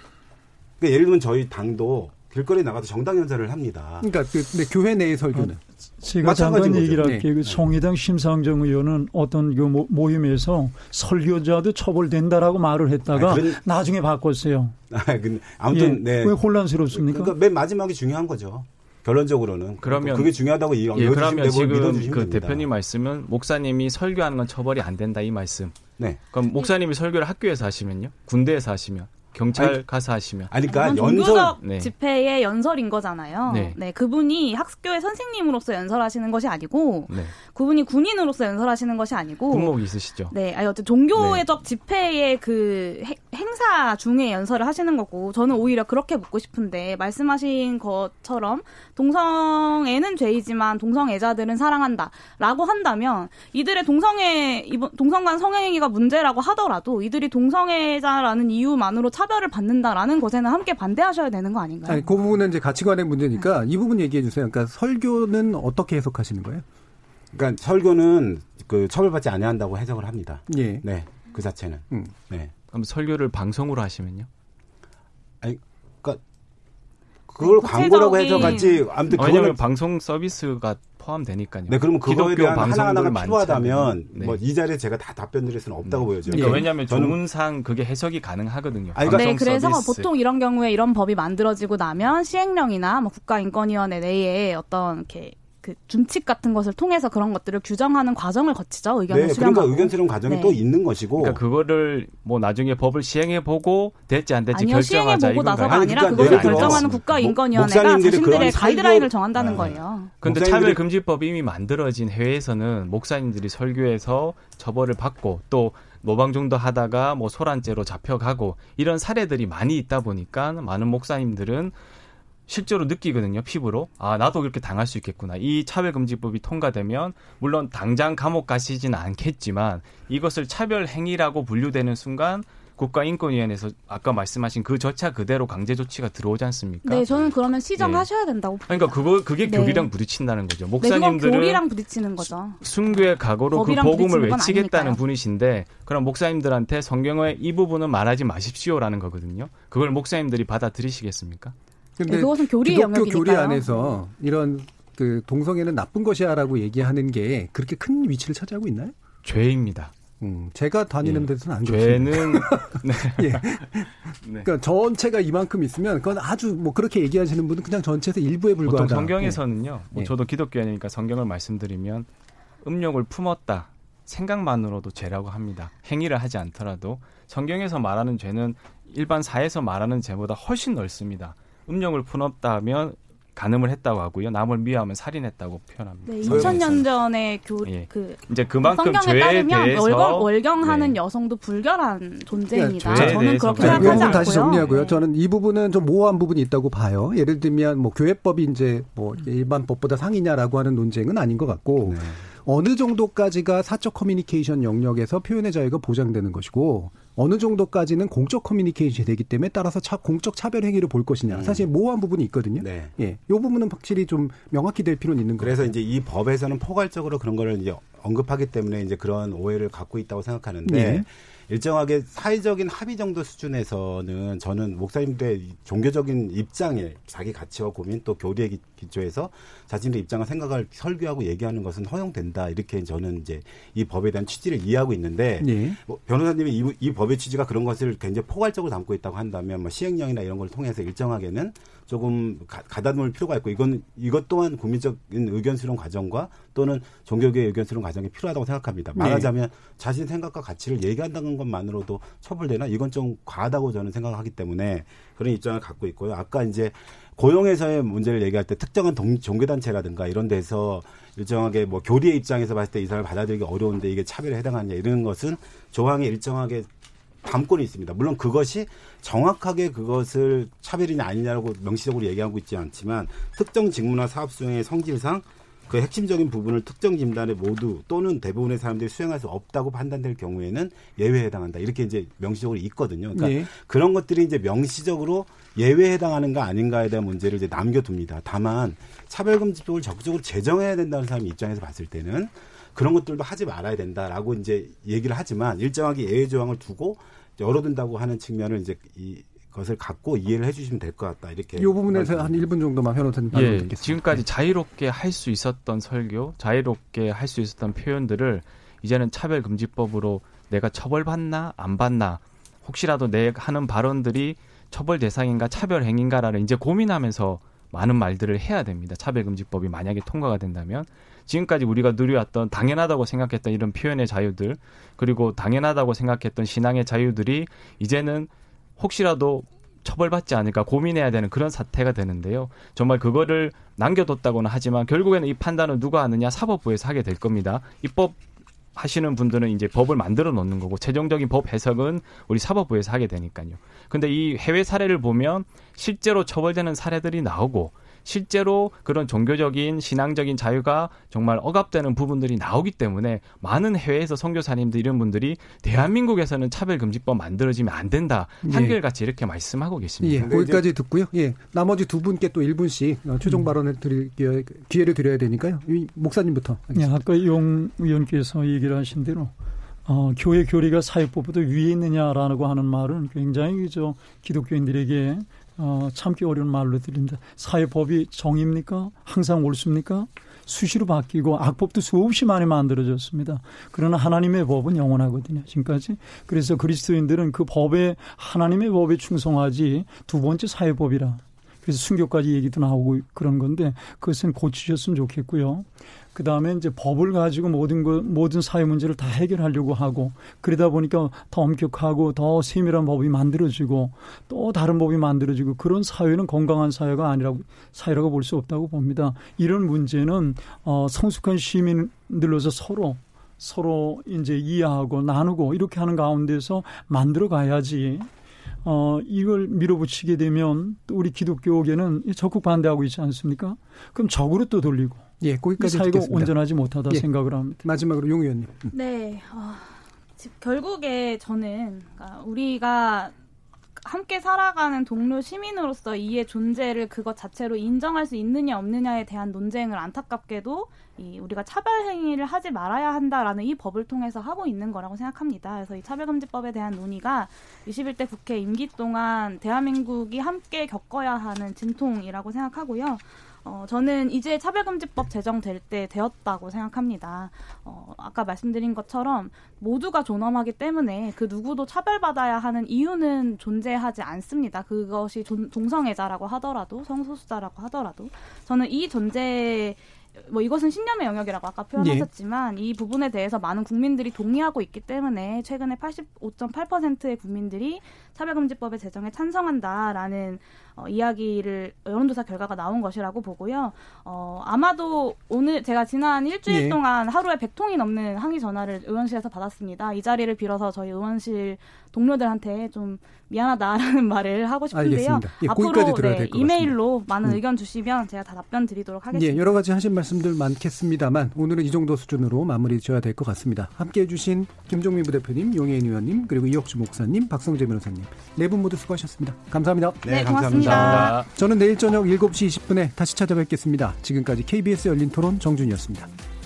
그러니까 예를 들면 저희 당도 길거리 나가서 정당 연설을 합니다. 그러니까 그, 근데 교회 내의 설교는 어, 제가 잠깐 얘기를 할게요. 네. 그 송희당 심상정 의원은 어떤 그 모임에서 설교자도 처벌된다라고 말을 했다가 아, 그런... 나중에 바꿨어요. 아, 근데 아무튼 예, 네. 왜 혼란스럽습니까? 그러니까 맨 마지막이 중요한 거죠. 결론적으로는 그러면 그게 중요하다고 이 예, 그러면 지금 그 됩니다. 대표님 말씀은 목사님이 설교하는 건 처벌이 안 된다 이 말씀. 네. 그럼 목사님이 설교를 학교에서 하시면요, 군대에서 하시면 경찰 아니, 가서 하시면. 아니, 그러니까 연설 네. 집회의 연설인 거잖아요. 네. 네. 그분이 학교의 선생님으로서 연설하시는 것이 아니고 네. 그분이 군인으로서 연설하시는 것이 아니고 군목이 있으시죠. 네, 아니 어쨌든 종교적 네. 집회의 그 행사 중에 연설을 하시는 거고 저는 오히려 그렇게 묻고 싶은데 말씀하신 것처럼 동성애는 죄이지만 동성애자들은 사랑한다라고 한다면 이들의 동성애 이번 동성간 성행위가 문제라고 하더라도 이들이 동성애자라는 이유만으로 차 차별을 받는다라는 것에는 함께 반대하셔야 되는 거 아닌가요? 아니, 그 부분은 이제 가치관의 문제니까 이 부분 얘기해 주세요. 그러니까 설교는 어떻게 해석하시는 거예요? 그러니까 설교는 그 처벌받지 아니한다고 해석을 합니다. 예. 네. 그 자체는. 음. 네. 그럼 설교를 방송으로 하시면요? 아니, 그러니까 그걸 네, 광고라고 해서 같이 아무튼 왜냐면 방송 서비스가 포함되니까요. 네, 그러면 그거에 대한 하나하나가 필요하다면 네. 뭐이 자리에 제가 다 답변 드릴 수는 없다고 네. 보여져요. 그러니까 예. 왜냐하면 조문상 그게 해석이 가능하거든요. 아니, 그러니까 네, 그래서 서비스. 보통 이런 경우에 이런 법이 만들어지고 나면 시행령이나 뭐 국가인권위원회 내에 어떤 이렇게 그 준칙 같은 것을 통해서 그런 것들을 규정하는 과정을 거치죠. 의견을 네, 수렴하고. 그러니까 의견 수렴 과정이 네. 또 있는 것이고. 그러니까 그거를 뭐 나중에 법을 시행해 보고 될지 안 될지 아니요, 결정하자 시행해 보고 나서가 아니라 그러니까 그것을 결정하는 국가인권위원회가 자신들의 가이드라인을 정한다는 네. 거예요. 그런데 차별금지법이 이미 만들어진 해외에서는 목사님들이 설교에서 처벌을 받고 또 노방정도 하다가 뭐 소란죄로 잡혀가고 이런 사례들이 많이 있다 보니까 많은 목사님들은 실제로 느끼거든요, 피부로. 아, 나도 그렇게 당할 수 있겠구나. 이 차별금지법이 통과되면, 물론 당장 감옥 가시지는 않겠지만, 이것을 차별 행위라고 분류되는 순간, 국가인권위원회에서 아까 말씀하신 그 절차 그대로 강제 조치가 들어오지 않습니까? 네, 저는 그러면 시정하셔야 네. 된다고 봅니다. 그러니까 그거 그게 네. 교리랑 부딪힌다는 거죠. 목사님들은 네, 교리랑 부딪히는 거죠. 순교의 각오로 그 복음을 외치겠다는 분이신데 그럼 목사님들한테 성경의 이 부분은 말하지 마십시오라는 거거든요. 그걸 목사님들이 받아들이시겠습니까? 근데 네, 그것은 교리 기독교 교리 안에서 이런 그 동성애는 나쁜 것이야라고 얘기하는 게 그렇게 큰 위치를 차지하고 있나요? 죄입니다. 음, 제가 다니는 예. 데서는 안 좋습니다. 죄는 (laughs) 네. 예. 네. 그러니까 전체가 이만큼 있으면 그건 아주 뭐 그렇게 얘기하시는 분은 그냥 전체에서 일부에 불과하다. 보통 성경에서는요. 예. 뭐 저도 기독교인이니까 성경을 말씀드리면 음욕을 품었다 생각만으로도 죄라고 합니다. 행위를 하지 않더라도 성경에서 말하는 죄는 일반 사회에서 말하는 죄보다 훨씬 넓습니다. 음력을 품었다면 간음을 했다고 하고요. 남을 미워하면 살인했다고 표현합니다. 네, 2000년 전에 교, 예. 그 이제 그만큼 죄에 대해서 월경, 월경하는 네. 여성도 불결한 존재입니다. 네, 저는 그렇게 생각하지 않고요. 다시 정리하고요. 네. 저는 이 부분은 좀 모호한 부분이 있다고 봐요. 예를 들면 뭐 교회법이 이제 뭐 일반 법보다 상이냐라고 하는 논쟁은 아닌 것 같고 네. 어느 정도까지가 사적 커뮤니케이션 영역에서 표현의 자유가 보장되는 것이고 어느 정도까지는 공적 커뮤니케이션이 되기 때문에 따라서 차, 공적 차별 행위를 볼 것이냐. 음. 사실 모호한 부분이 있거든요. 네. 예. 요 부분은 확실히 좀 명확히 될 필요는 있는 거예요. 그래서 이제 이 법에서는 포괄적으로 그런 거를 이제 언급하기 때문에 이제 그런 오해를 갖고 있다고 생각하는데 네. 일정하게 사회적인 합의 정도 수준에서는 저는 목사님들의 종교적인 입장에 자기 가치와 고민 또 교리에 기초해서 자신의 입장을 생각을 설교하고 얘기하는 것은 허용된다 이렇게 저는 이제 이 법에 대한 취지를 이해하고 있는데 네. 뭐 변호사님이 이, 이 법의 취지가 그런 것을 굉장히 포괄적으로 담고 있다고 한다면 뭐 시행령이나 이런 걸 통해서 일정하게는 조금 가, 가다 놓을 필요가 있고 이건 이것 또한 국민적인 의견 수렴 과정과 또는 종교계 의견 수렴 과정이 필요하다고 생각합니다. 네. 말하자면 네. 자신 생각과 가치를 얘기한다는 것만으로도 처벌되나 이건 좀 과하다고 저는 생각하기 때문에 그런 입장을 갖고 있고요. 아까 이제 고용에서의 문제를 얘기할 때 특정한 동, 종교단체라든가 이런 데서 일정하게 뭐 교리의 입장에서 봤을 때 이 사람을 받아들이기 어려운데 이게 차별에 해당하냐 이런 것은 조항에 일정하게 담권이 있습니다. 물론 그것이 정확하게 그것을 차별이냐 아니냐라고 명시적으로 얘기하고 있지 않지만 특정 직무나 사업 수행의 성질상 그 핵심적인 부분을 특정 진단에 모두 또는 대부분의 사람들이 수행할 수 없다고 판단될 경우에는 예외에 해당한다. 이렇게 이제 명시적으로 있거든요. 그러니까 네. 그런 것들이 이제 명시적으로 예외에 해당하는가 아닌가에 대한 문제를 이제 남겨둡니다. 다만 차별금지법을 적극적으로 제정해야 된다는 사람 입장에서 봤을 때는 그런 것들도 하지 말아야 된다라고 이제 얘기를 하지만 일정하게 예외 조항을 두고 열어둔다고 하는 측면을 이제 이 것을 갖고 이해를 해주시면 될 것 같다 이렇게. 이 부분에서 한 1분 정도만 변호사님 예, 듣겠습니다. 지금까지 자유롭게 할 수 있었던 설교, 자유롭게 할 수 있었던 표현들을 이제는 차별금지법으로 내가 처벌받나 안 받나 혹시라도 내 하는 발언들이 처벌 대상인가 차별 행인가라는 이제 고민하면서 많은 말들을 해야 됩니다. 차별금지법이 만약에 통과가 된다면 지금까지 우리가 누려왔던 당연하다고 생각했던 이런 표현의 자유들 그리고 당연하다고 생각했던 신앙의 자유들이 이제는 혹시라도 처벌받지 않을까 고민해야 되는 그런 사태가 되는데요. 정말 그거를 남겨뒀다고는 하지만 결국에는 이 판단은 누가 하느냐 사법부에서 하게 될 겁니다. 입법 하시는 분들은 이제 법을 만들어 놓는 거고 최종적인 법 해석은 우리 사법부에서 하게 되니까요. 근데 이 해외 사례를 보면 실제로 처벌되는 사례들이 나오고 실제로 그런 종교적인 신앙적인 자유가 정말 억압되는 부분들이 나오기 때문에 많은 해외에서 선교사님들 이런 분들이 대한민국에서는 차별금지법 만들어지면 안 된다. 예. 한결같이 이렇게 말씀하고 계십니다. 예, 거기까지 듣고요. 예, 나머지 두 분께 또 1분씩 어, 최종 음. 발언을 드릴 기회를 드려야 되니까요. 목사님부터. 하겠습니다. 예, 아까 용 의원께서 얘기를 하신 대로 어, 교회 교리가 사회법보다 위에 있느냐라고 하는 말은 굉장히 저 기독교인들에게 어, 참기 어려운 말로 들립니다. 사회법이 정입니까? 항상 옳습니까? 수시로 바뀌고 악법도 수없이 많이 만들어졌습니다. 그러나 하나님의 법은 영원하거든요. 지금까지. 그래서 그리스도인들은 그 법에 하나님의 법에 충성하지 두 번째 사회법이라. 그래서 순교까지 얘기도 나오고 그런 건데 그것은 고치셨으면 좋겠고요. 그 다음에 이제 법을 가지고 모든 거, 모든 사회 문제를 다 해결하려고 하고 그러다 보니까 더 엄격하고 더 세밀한 법이 만들어지고 또 다른 법이 만들어지고 그런 사회는 건강한 사회가 아니라고 사회라고 볼 수 없다고 봅니다. 이런 문제는 어, 성숙한 시민들로서 서로 서로 이제 이해하고 나누고 이렇게 하는 가운데서 만들어 가야지 어, 이걸 밀어붙이게 되면 또 우리 기독교계는 적극 반대하고 있지 않습니까? 그럼 적으로 또 돌리고 예, 거기까지 사회가 듣겠습니다. 온전하지 못하다 예. 생각을 합니다. 마지막으로 용 의원님. 음. 네, 어, 결국에 저는 그러니까 우리가 함께 살아가는 동료 시민으로서 이의 존재를 그것 자체로 인정할 수 있느냐 없느냐에 대한 논쟁을 안타깝게도 이 우리가 차별 행위를 하지 말아야 한다라는 이 법을 통해서 하고 있는 거라고 생각합니다. 그래서 이 차별금지법에 대한 논의가 21대 국회 임기 동안 대한민국이 함께 겪어야 하는 진통이라고 생각하고요. 어, 저는 이제 차별금지법 제정될 때 되었다고 생각합니다. 어, 아까 말씀드린 것처럼 모두가 존엄하기 때문에 그 누구도 차별받아야 하는 이유는 존재하지 않습니다. 그것이 존, 동성애자라고 하더라도 성소수자라고 하더라도 저는 이 존재 뭐 이것은 신념의 영역이라고 아까 표현하셨지만 예. 이 부분에 대해서 많은 국민들이 동의하고 있기 때문에 최근에 85.8%의 국민들이 차별금지법의 제정에 찬성한다라는 어, 이야기를 여론조사 결과가 나온 것이라고 보고요. 어, 아마도 오늘 제가 지난 일주일 예. 동안 하루에 100통이 넘는 항의 전화를 의원실에서 받았습니다. 이 자리를 빌어서 저희 의원실 동료들한테 좀 미안하다라는 (laughs) 말을 하고 싶은데요. 예, 앞으로 네, 이메일로 많은 음. 의견 주시면 제가 다 답변 드리도록 하겠습니다. 예, 여러 가지 하신 말씀들 많겠습니다만 오늘은 이 정도 수준으로 마무리 지어야 될 것 같습니다. 함께해 주신 김종민 부대표님, 용혜인 의원님, 그리고 이혁주 목사님, 박성재 변호사님 네 분 모두 수고하셨습니다. 감사합니다. 네, 네 고맙습니다. 감사합니다. 저는 내일 저녁 7시 20분에 다시 찾아뵙겠습니다. 지금까지 KBS 열린 토론 정준이었습니다.